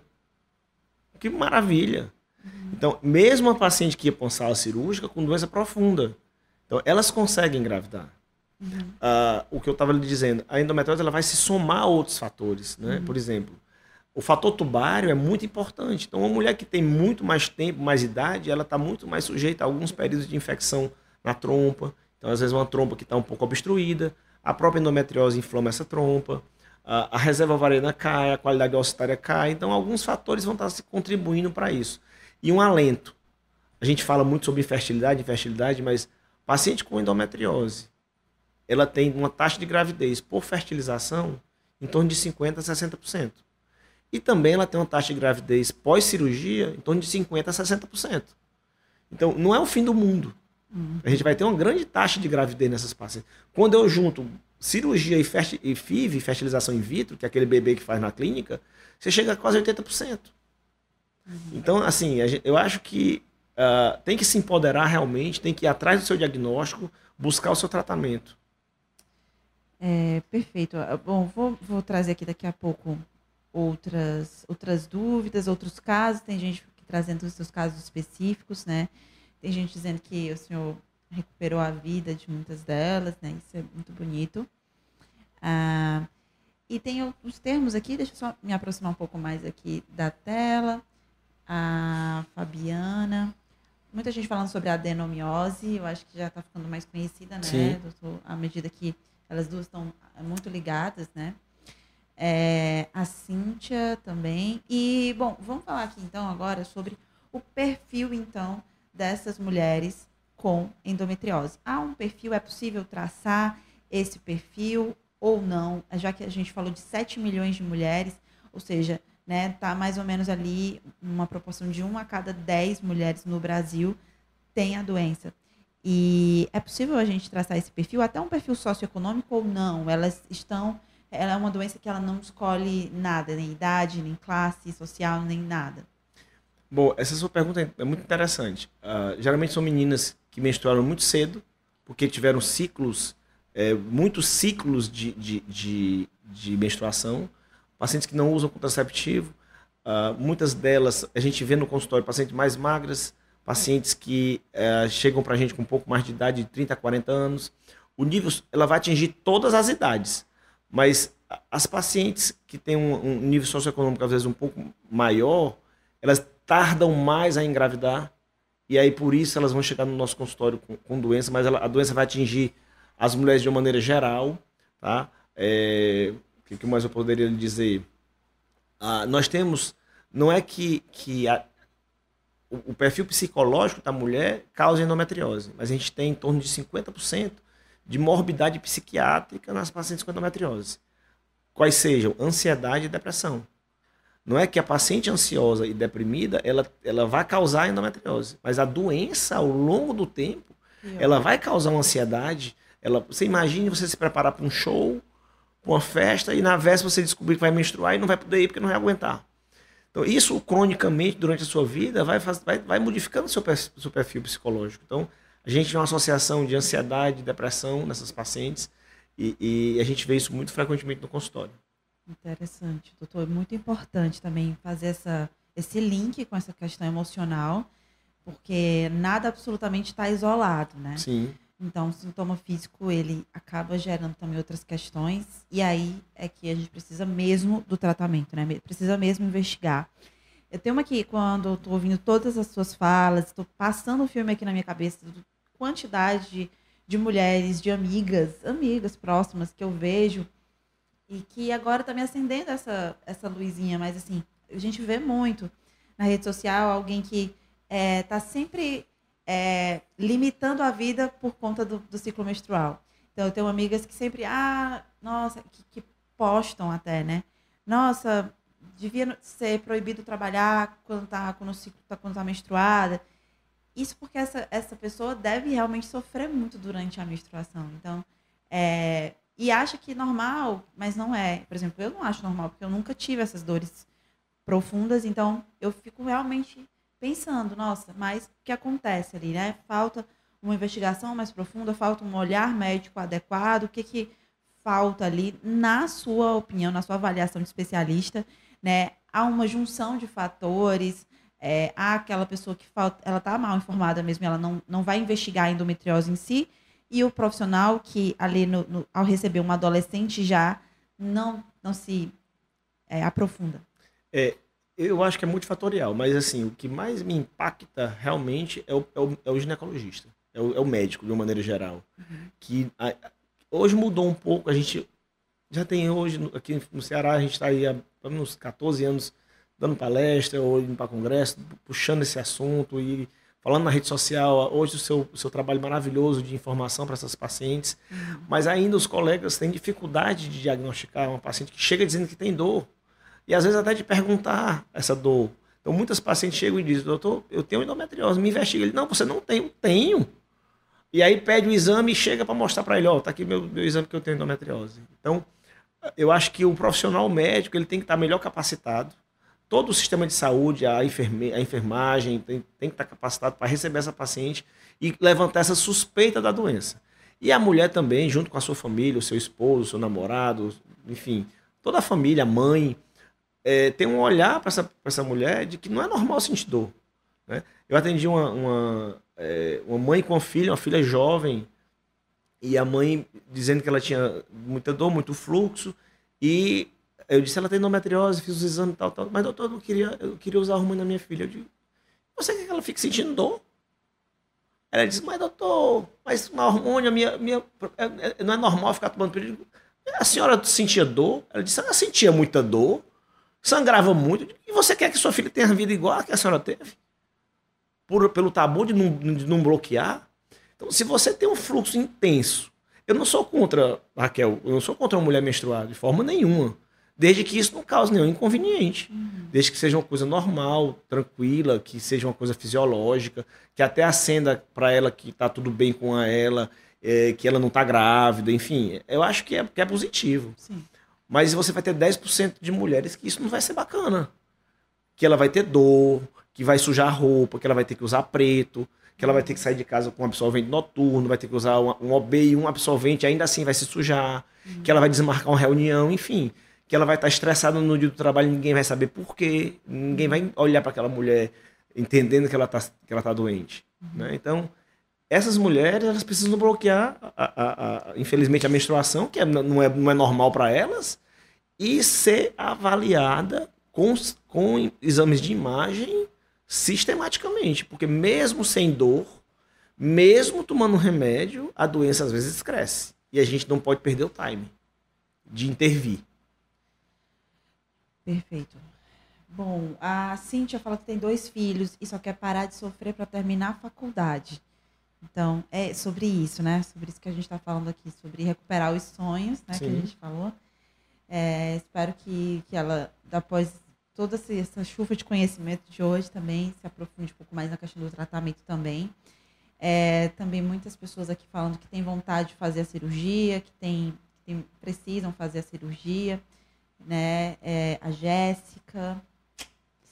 Que maravilha. Uhum. Então, mesmo a paciente que ia para uma sala cirúrgica com doença profunda, então elas conseguem engravidar. Uhum. Uh, o que eu estava lhe dizendo, a endometriose ela vai se somar a outros fatores, né? Uhum. Por exemplo, o fator tubário é muito importante. Então, uma mulher que tem muito mais tempo, mais idade, ela está muito mais sujeita a alguns períodos de infecção na trompa. Então, às vezes, uma trompa que está um pouco obstruída, a própria endometriose inflama essa trompa, a, reserva ovariana cai, a qualidade ossitária cai. Então, alguns fatores vão estar se contribuindo para isso. E um alento. A gente fala muito sobre infertilidade, infertilidade, mas paciente com endometriose, ela tem uma taxa de gravidez por fertilização em torno de 50% a 60%. E também ela tem uma taxa de gravidez pós-cirurgia em torno de 50% a 60%. Então, não é o fim do mundo. A gente vai ter uma grande taxa de gravidez nessas pacientes. Quando eu junto cirurgia e, FIV, fertilização in vitro, que é aquele bebê que faz na clínica, você chega a quase 80%. Uhum. Então, assim, eu acho que uh, tem que se empoderar realmente, tem que ir atrás do seu diagnóstico, buscar o seu tratamento. É, perfeito. Bom, vou, vou trazer aqui daqui a pouco outras, outras dúvidas, outros casos. Tem gente trazendo os seus casos específicos, né? Tem gente dizendo que o senhor recuperou a vida de muitas delas, né? Isso é muito bonito. Ah, e tem os termos aqui, deixa eu só me aproximar um pouco mais aqui da tela. A Fabiana. Muita gente falando sobre a adenomiose, eu acho que já está ficando mais conhecida, né, Sim. doutor? À medida que elas duas estão muito ligadas, né? é, a Cíntia também. E, bom, vamos falar aqui então agora sobre o perfil, então, dessas mulheres com endometriose. Há um perfil, é possível traçar esse perfil ou não? Já que a gente falou de 7 milhões de mulheres, ou seja, né, tá mais ou menos ali uma proporção de 1 a cada 10 mulheres no Brasil tem a doença. E é possível a gente traçar esse perfil, até um perfil socioeconômico ou não? Elas estão ela é uma doença que ela não escolhe nada, nem idade, nem classe social, nem nada. Bom, essa sua pergunta é muito interessante. Uh, geralmente são meninas que menstruaram muito cedo, porque tiveram ciclos é, muitos ciclos de, de, de, de, menstruação, pacientes que não usam contraceptivo, uh, muitas delas a gente vê no consultório pacientes mais magras, pacientes que uh, chegam para a gente com um pouco mais de idade, de 30 a 40 anos. O nível, ela vai atingir todas as idades, mas as pacientes que têm um, um nível socioeconômico às vezes um pouco maior, elas tardam mais a engravidar, e aí por isso elas vão chegar no nosso consultório com, com doença, mas ela, a doença vai atingir as mulheres de uma maneira geral, tá? É, o que mais eu poderia lhe dizer? Ah, nós temos, não é que, que a, o, o, perfil psicológico da mulher causa endometriose, mas a gente tem em torno de 50% de morbidade psiquiátrica nas pacientes com endometriose. Quais sejam ansiedade e depressão. Não é que a paciente ansiosa e deprimida ela, ela vai causar endometriose, mas a doença ao longo do tempo ela vai causar uma ansiedade. Ela, você imagine você se preparar para um show, uma festa e na véspera você descobrir que vai menstruar e não vai poder ir porque não vai aguentar. Então isso cronicamente durante a sua vida vai, vai, vai modificando o seu, seu perfil psicológico. Então a gente tem uma associação de ansiedade, depressão nessas pacientes e, e a gente vê isso muito frequentemente no consultório. Interessante, doutor. É muito importante também fazer essa, esse link com essa questão emocional, porque nada absolutamente está isolado, né? Sim. Então, o sintoma físico, ele acaba gerando também outras questões, e aí é que a gente precisa mesmo do tratamento, né? Precisa mesmo investigar. Eu tenho aqui, quando eu estou ouvindo todas as suas falas, estou passando o filme aqui na minha cabeça, quantidade de, de mulheres, de amigas, amigas próximas que eu vejo e que agora está me acendendo essa, essa luzinha, mas assim, a gente vê muito na rede social alguém que está tá sempre é, limitando a vida por conta do, do, ciclo menstrual. Então, eu tenho amigas que sempre, ah, nossa, que, que postam até, né? Nossa, devia ser proibido trabalhar quando está quando o ciclo tá, quando tá menstruada. Isso porque essa, essa pessoa deve realmente sofrer muito durante a menstruação. Então, é, e acha que normal, mas não é. Por exemplo, eu não acho normal, porque eu nunca tive essas dores profundas, então eu fico realmente pensando, nossa, mas o que acontece ali, né? Falta uma investigação mais profunda, falta um olhar médico adequado, o que que falta ali, na sua opinião, na sua avaliação de especialista, né? Há uma junção de fatores, é, há aquela pessoa que falta, ela está mal informada mesmo, ela não, não vai investigar a endometriose em si, e o profissional que ali no, no, ao receber um adolescente já não não se é, aprofunda. É, eu acho que é multifatorial, mas assim o que mais me impacta realmente é o, é o, é o ginecologista, é o, é o, médico de uma maneira geral, uhum. que a, hoje mudou um pouco. A gente já tem hoje aqui no Ceará a gente está aí há uns 14 anos dando palestra ou indo para congresso, puxando esse assunto e falando na rede social, hoje o seu, o seu trabalho maravilhoso de informação para essas pacientes, uhum. mas ainda os colegas têm dificuldade de diagnosticar uma paciente que chega dizendo que tem dor, e às vezes até de perguntar essa dor. Então muitas pacientes chegam e dizem, doutor, eu tenho endometriose, me investiga. Ele, não, você não tem, eu tenho. E aí pede o exame e chega para mostrar para ele, ó, oh, tá aqui meu, meu exame que eu tenho endometriose. Então, eu acho que o profissional médico ele tem que estar melhor capacitado, todo o sistema de saúde, a, enferme, a enfermagem tem, tem que estar capacitado para receber essa paciente e levantar essa suspeita da doença. E a mulher também, junto com a sua família, o seu esposo, o seu namorado, enfim, toda a família, a mãe, é, tem um olhar para essa, essa mulher de que não é normal sentir dor. Né? Eu atendi uma, uma, é, uma mãe com uma filha, uma filha jovem, e a mãe dizendo que ela tinha muita dor, muito fluxo, e eu disse, ela tem endometriose, fiz os exames e tal, tal. Mas, doutor, eu não queria, eu queria usar hormônio na minha filha. Eu digo, você quer que ela fique sentindo dor? Ela disse, mas doutor, mas uma hormônio, minha, minha, é, é, não é normal ficar tomando período. A senhora sentia dor? Ela disse, ela sentia muita dor, sangrava muito. E você quer que sua filha tenha vida igual a que a senhora teve? Por, pelo tabu de não, de não bloquear? Então, se você tem um fluxo intenso, eu não sou contra, Raquel, eu não sou contra uma mulher menstruada, de forma nenhuma desde que isso não cause nenhum inconveniente. Uhum. Desde que seja uma coisa normal, tranquila, que seja uma coisa fisiológica, que até acenda para ela que está tudo bem com ela, é, que ela não está grávida, enfim. Eu acho que é, que é positivo. Sim. Mas você vai ter 10% de mulheres que isso não vai ser bacana. Que ela vai ter dor, que vai sujar a roupa, que ela vai ter que usar preto, que ela vai ter que sair de casa com um absorvente noturno, vai ter que usar um, OB e um absorvente, ainda assim vai se sujar, uhum. que ela vai desmarcar uma reunião, enfim, que ela vai estar estressada no dia do trabalho, ninguém vai saber por quê, ninguém vai olhar para aquela mulher entendendo que ela está que ela tá doente. Uhum. Né? Então, essas mulheres elas precisam bloquear, a, a, a, infelizmente, a menstruação, que é, não, é, não é normal para elas, e ser avaliada com, com exames de imagem sistematicamente, porque mesmo sem dor, mesmo tomando remédio, a doença às vezes cresce. E a gente não pode perder o time de intervir. Perfeito. Bom, a Cíntia fala que tem dois filhos e só quer parar de sofrer para terminar a faculdade. Então, é sobre isso, né? Sobre isso que a gente está falando aqui, sobre recuperar os sonhos, né? Sim. Que a gente falou. É, espero que, que ela, após toda essa chuva de conhecimento de hoje também se aprofunde um pouco mais na questão do tratamento também. É, também muitas pessoas aqui falando que têm vontade de fazer a cirurgia, que, tem, que tem, precisam fazer a cirurgia, né? É, a Jéssica,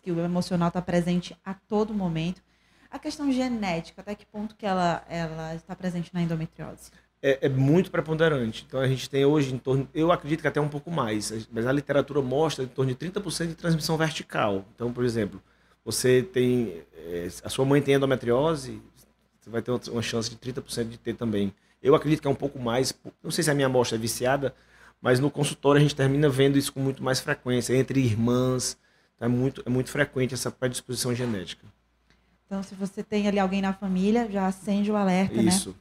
que o emocional está presente a todo momento. A questão genética, até que ponto que ela, ela está presente na endometriose? É, é, muito preponderante. Então a gente tem hoje em torno, eu acredito que até um pouco mais, mas a literatura mostra em torno de 30% de transmissão vertical. Então, por exemplo, você tem, é, a sua mãe tem endometriose, você vai ter uma chance de 30% de ter também. Eu acredito que é um pouco mais, não sei se a minha amostra é viciada, mas no consultório a gente termina vendo isso com muito mais frequência, entre irmãs, então é muito, é muito frequente essa predisposição genética. Então, se você tem ali alguém na família, já acende o alerta, isso. né?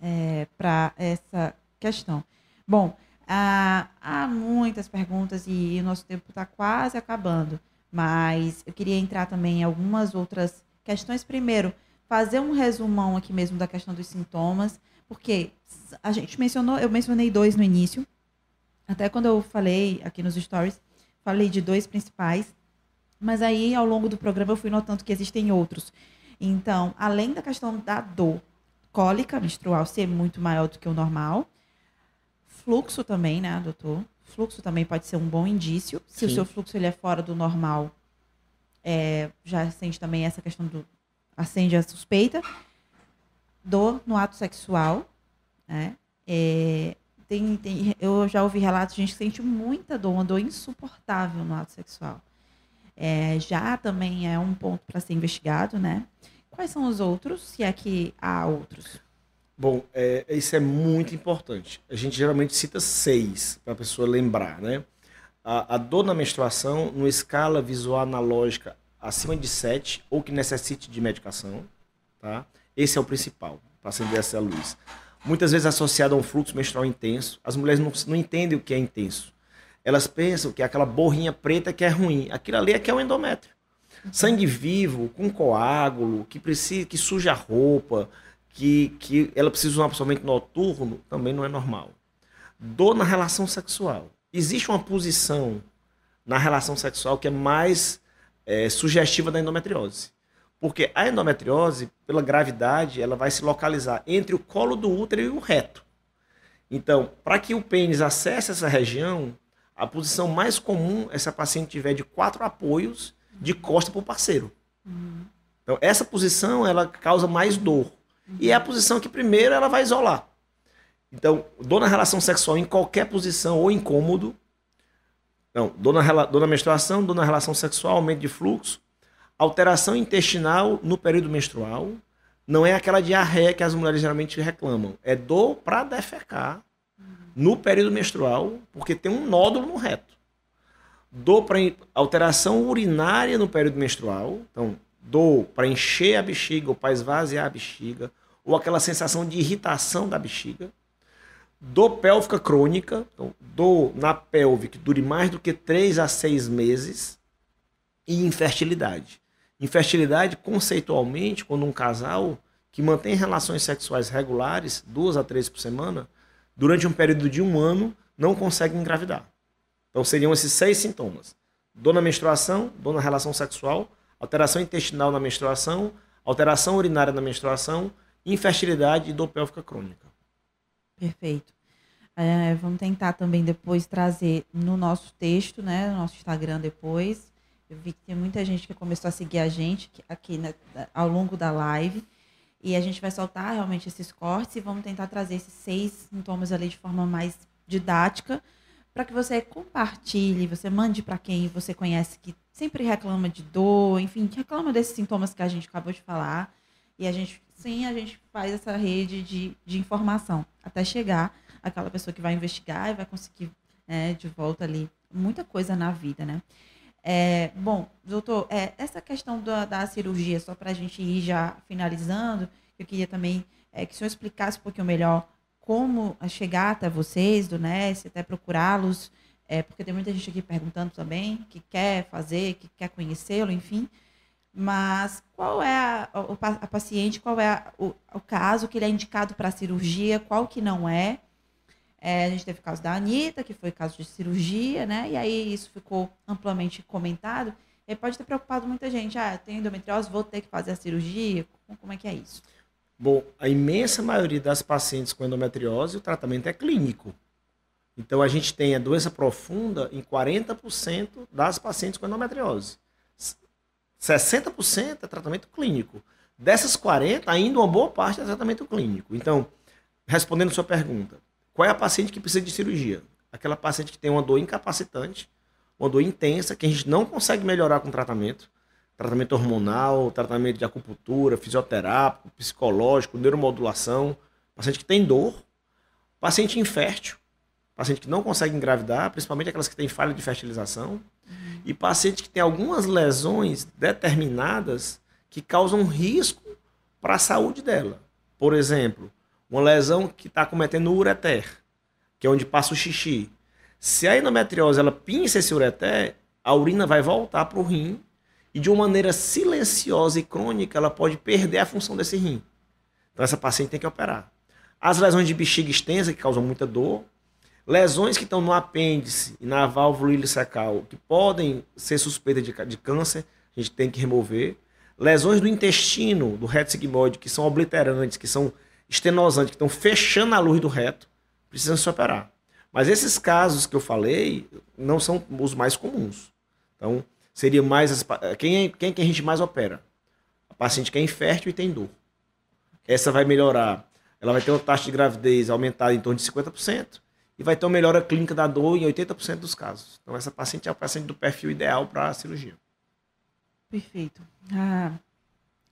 É, para essa questão. Bom, há, há muitas perguntas e o nosso tempo está quase acabando, mas eu queria entrar também em algumas outras questões. Primeiro, fazer um resumão aqui mesmo da questão dos sintomas, porque a gente mencionou, eu mencionei dois no início, até quando eu falei aqui nos stories, falei de dois principais, mas aí ao longo do programa eu fui notando que existem outros. Então, além da questão da dor, cólica menstrual ser muito maior do que o normal. Fluxo também, né, doutor? Fluxo também pode ser um bom indício. Se Sim. o seu fluxo ele é fora do normal, é, já acende também essa questão do. acende a suspeita. Dor no ato sexual, né? É, tem, tem, eu já ouvi relatos de gente que sente muita dor, uma dor insuportável no ato sexual. É, já também é um ponto para ser investigado, né? Quais são os outros, se é que há outros? Bom, é, isso é muito importante. A gente geralmente cita seis para a pessoa lembrar, né? A, a, dor na menstruação, numa escala visual analógica acima de 7 ou que necessite de medicação, tá? Esse é o principal, para acender essa luz. Muitas vezes associado a um fluxo menstrual intenso. As mulheres não, não entendem o que é intenso. Elas pensam que é aquela borrinha preta que é ruim. Aquilo ali é que é o endométrio. Sangue vivo, com coágulo, que precisa, que suja a roupa, que, que ela precisa de um absorvente noturno, também não é normal. Dor na relação sexual. Existe uma posição na relação sexual que é mais é, sugestiva da endometriose. Porque a endometriose, pela gravidade, ela vai se localizar entre o colo do útero e o reto. Então, para que o pênis acesse essa região, a posição mais comum é se a paciente tiver de quatro apoios de costa para o parceiro. Uhum. Então, essa posição ela causa mais dor. Uhum. E é a posição que primeiro ela vai isolar. Então, dor na relação sexual em qualquer posição ou incômodo. Não, dor na, dor na menstruação, dor na relação sexual, aumento de fluxo, alteração intestinal no período menstrual. Não é aquela diarreia que as mulheres geralmente reclamam. É dor para defecar no período menstrual, porque tem um nódulo no reto dor para alteração urinária no período menstrual, então dor para encher a bexiga ou para esvaziar a bexiga, ou aquela sensação de irritação da bexiga, dor pélvica crônica, então dor na pelve que dure mais do que 3 a 6 meses, e infertilidade. Infertilidade, conceitualmente, quando um casal que mantém relações sexuais regulares, duas a três por semana, durante um período de um ano, não consegue engravidar. Então seriam esses seis sintomas: dor na menstruação, dor na relação sexual, alteração intestinal na menstruação, alteração urinária na menstruação, infertilidade e dor pélvica crônica. Perfeito. É, vamos tentar também depois trazer no nosso texto, né, no nosso Instagram depois, Eu vi que tem muita gente que começou a seguir a gente aqui né, ao longo da live. E a gente vai soltar realmente esses cortes e vamos tentar trazer esses seis sintomas ali de forma mais didática para que você compartilhe, você mande para quem você conhece que sempre reclama de dor, enfim, reclama desses sintomas que a gente acabou de falar. E a gente, sim, a gente faz essa rede de, de informação até chegar aquela pessoa que vai investigar e vai conseguir né, de volta ali muita coisa na vida, né? É, bom, doutor, é, essa questão da, da cirurgia, só para a gente ir já finalizando, eu queria também é, que o senhor explicasse um pouquinho melhor como chegar até vocês do NES, até procurá-los, é, porque tem muita gente aqui perguntando também, que quer fazer, que quer conhecê-lo, enfim. Mas qual é a, a, paciente, qual é a, o, o, caso que ele é indicado para cirurgia, qual que não é. é. A gente teve o caso da Anitta, que foi caso de cirurgia, né? E aí isso ficou amplamente comentado. E pode ter preocupado muita gente. Ah, tenho endometriose, vou ter que fazer a cirurgia. Como é que é isso? Bom, a imensa maioria das pacientes com endometriose, o tratamento é clínico. Então, a gente tem a doença profunda em 40% das pacientes com endometriose. 60% é tratamento clínico. Dessas 40, ainda uma boa parte é tratamento clínico. Então, respondendo sua pergunta, qual é a paciente que precisa de cirurgia? Aquela paciente que tem uma dor incapacitante, uma dor intensa, que a gente não consegue melhorar com tratamento, tratamento hormonal, tratamento de acupuntura, fisioterápico, psicológico, neuromodulação, paciente que tem dor, paciente infértil, paciente que não consegue engravidar, principalmente aquelas que têm falha de fertilização, uhum. e paciente que tem algumas lesões determinadas que causam risco para a saúde dela. Por exemplo, uma lesão que está cometendo ureter, que é onde passa o xixi. Se a endometriose ela pinça esse ureter, a urina vai voltar para o rim e de uma maneira silenciosa e crônica, ela pode perder a função desse rim. Então essa paciente tem que operar. As lesões de bexiga extensa, que causam muita dor, lesões que estão no apêndice e na válvula ileocecal, que podem ser suspeitas de, de câncer, a gente tem que remover. Lesões do intestino, do reto sigmoide, que são obliterantes, que são estenosantes, que estão fechando a luz do reto, precisam se operar. Mas esses casos que eu falei não são os mais comuns. Então, seria mais. As, quem, é, quem é que a gente mais opera? A paciente que é infértil e tem dor. Essa vai melhorar. Ela vai ter uma taxa de gravidez aumentada em torno de 50% e vai ter uma melhora clínica da dor em 80% dos casos. Então, essa paciente é o paciente do perfil ideal para a cirurgia. Perfeito. Ah,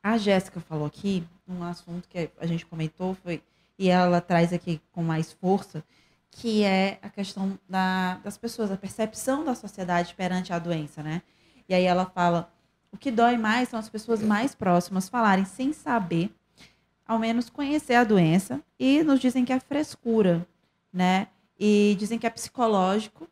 a Jéssica falou aqui um assunto que a gente comentou foi e ela traz aqui com mais força, que é a questão da, das pessoas, a percepção da sociedade perante a doença, né? E aí ela fala: o que dói mais são as pessoas mais próximas falarem sem saber, ao menos conhecer a doença, e nos dizem que é frescura, né? E dizem que é psicológico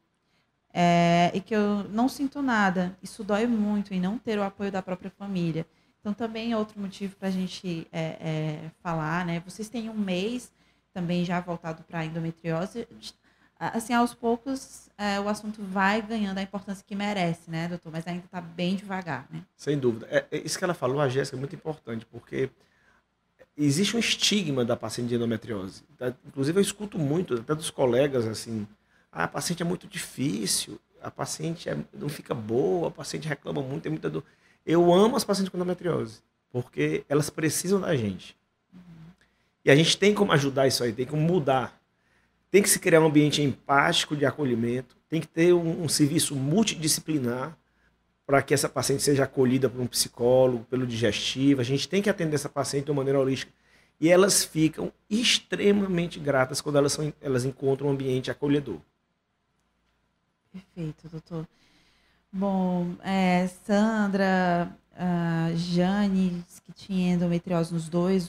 é, e que eu não sinto nada. Isso dói muito em não ter o apoio da própria família. Então, também é outro motivo para a gente é, é, falar, né? Vocês têm um mês também já voltado para a endometriose assim, aos poucos, é, o assunto vai ganhando a importância que merece, né, doutor? Mas ainda está bem devagar, né? Sem dúvida. É, é, isso que ela falou, a Jéssica, é muito importante, porque existe um estigma da paciente de endometriose. Inclusive, eu escuto muito, até dos colegas, assim, ah, a paciente é muito difícil, a paciente é, não fica boa, a paciente reclama muito, tem muita dor. Eu amo as pacientes com endometriose, porque elas precisam da gente. Uhum. E a gente tem como ajudar isso aí, tem como mudar tem que se criar um ambiente empático de acolhimento, tem que ter um, um serviço multidisciplinar para que essa paciente seja acolhida por um psicólogo, pelo digestivo. A gente tem que atender essa paciente de uma maneira holística. E elas ficam extremamente gratas quando elas, são, elas encontram um ambiente acolhedor. Perfeito, doutor. Bom, é, Sandra, a Jane, que tinha endometriose nos dois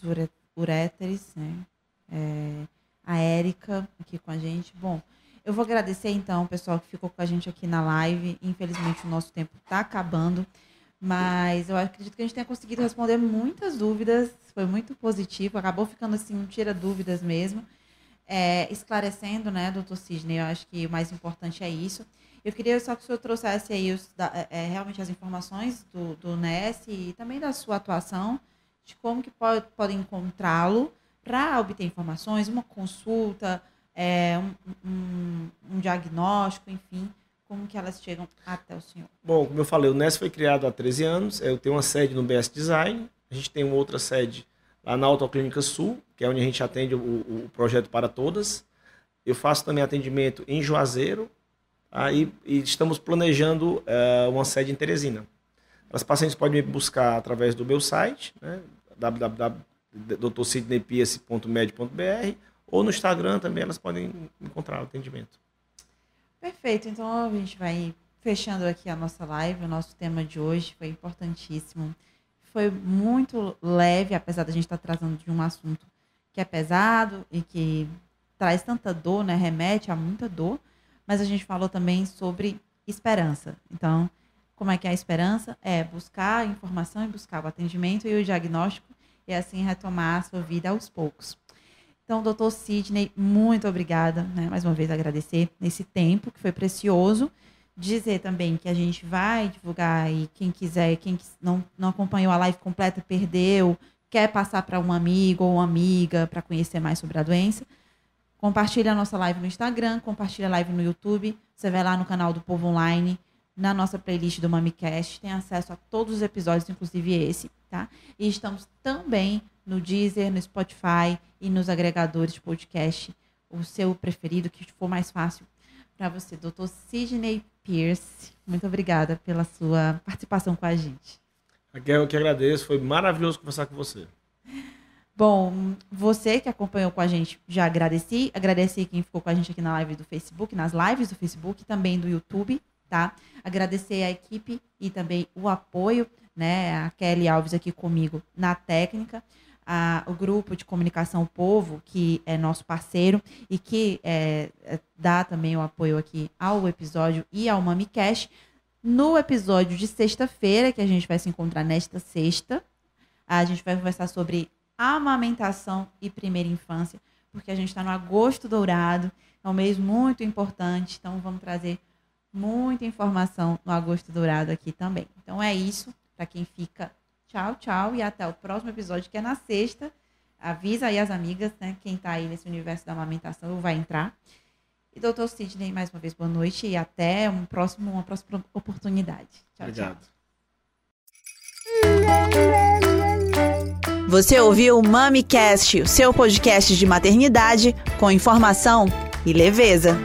uréteres, né? É, a Érica aqui com a gente. Bom, eu vou agradecer então o pessoal que ficou com a gente aqui na live. Infelizmente o nosso tempo está acabando, mas eu acredito que a gente tenha conseguido responder muitas dúvidas. Foi muito positivo, acabou ficando assim um tira dúvidas mesmo. É, esclarecendo, né, doutor Sidney, eu acho que o mais importante é isso. Eu queria só que o senhor trouxesse aí os, da, é, é realmente as informações do, do NES e também da sua atuação, de como que pode, podem encontrá-lo para obter informações, uma consulta, é, um, um, um, diagnóstico, enfim, como que elas chegam até o senhor? Bom, como eu falei, o NES foi criado há 13 anos, eu tenho uma sede no BS Design, a gente tem uma outra sede lá na Autoclínica Sul, que é onde a gente atende o, o projeto para todas. Eu faço também atendimento em Juazeiro, aí e estamos planejando uh, uma sede em Teresina. As pacientes podem me buscar através do meu site, né, www.drsidneypiace.med.br ou no Instagram também elas podem encontrar o atendimento. Perfeito, então a gente vai fechando aqui a nossa live, o nosso tema de hoje foi importantíssimo. Foi muito leve, apesar da gente estar tratando de um assunto que é pesado e que traz tanta dor, né? Remete a muita dor, mas a gente falou também sobre esperança. Então, como é que é a esperança? É buscar a informação e buscar o atendimento e o diagnóstico e assim retomar a sua vida aos poucos. Então, doutor Sidney, muito obrigada, né? mais uma vez agradecer nesse tempo que foi precioso. Dizer também que a gente vai divulgar e quem quiser, quem não, não acompanhou a live completa, perdeu, quer passar para um amigo ou amiga para conhecer mais sobre a doença, compartilha a nossa live no Instagram, compartilha a live no YouTube, você vai lá no canal do Povo Online, na nossa playlist do MamiCast, tem acesso a todos os episódios, inclusive esse, tá? E estamos também no Deezer, no Spotify e nos agregadores de podcast, o seu preferido, que for mais fácil para você. Doutor Sidney Pierce, muito obrigada pela sua participação com a gente. Eu que agradeço, foi maravilhoso conversar com você. Bom, você que acompanhou com a gente, já agradeci. Agradeci quem ficou com a gente aqui na live do Facebook, nas lives do Facebook e também do YouTube tá? Agradecer a equipe e também o apoio, né? A Kelly Alves aqui comigo na técnica. A, o grupo de comunicação Povo, que é nosso parceiro e que é, é, dá também o apoio aqui ao episódio e ao MamiCast. No episódio de sexta-feira, que a gente vai se encontrar nesta sexta, a gente vai conversar sobre amamentação e primeira infância, porque a gente está no agosto dourado, é um mês muito importante, então vamos trazer muita informação no Agosto Dourado aqui também. Então é isso. Para quem fica, tchau, tchau. E até o próximo episódio, que é na sexta. Avisa aí as amigas, né? Quem está aí nesse universo da amamentação vai entrar. E doutor Sidney, mais uma vez, boa noite e até um próximo, uma próxima oportunidade. Tchau, Obrigado. tchau. Você ouviu o MamiCast, o seu podcast de maternidade com informação e leveza.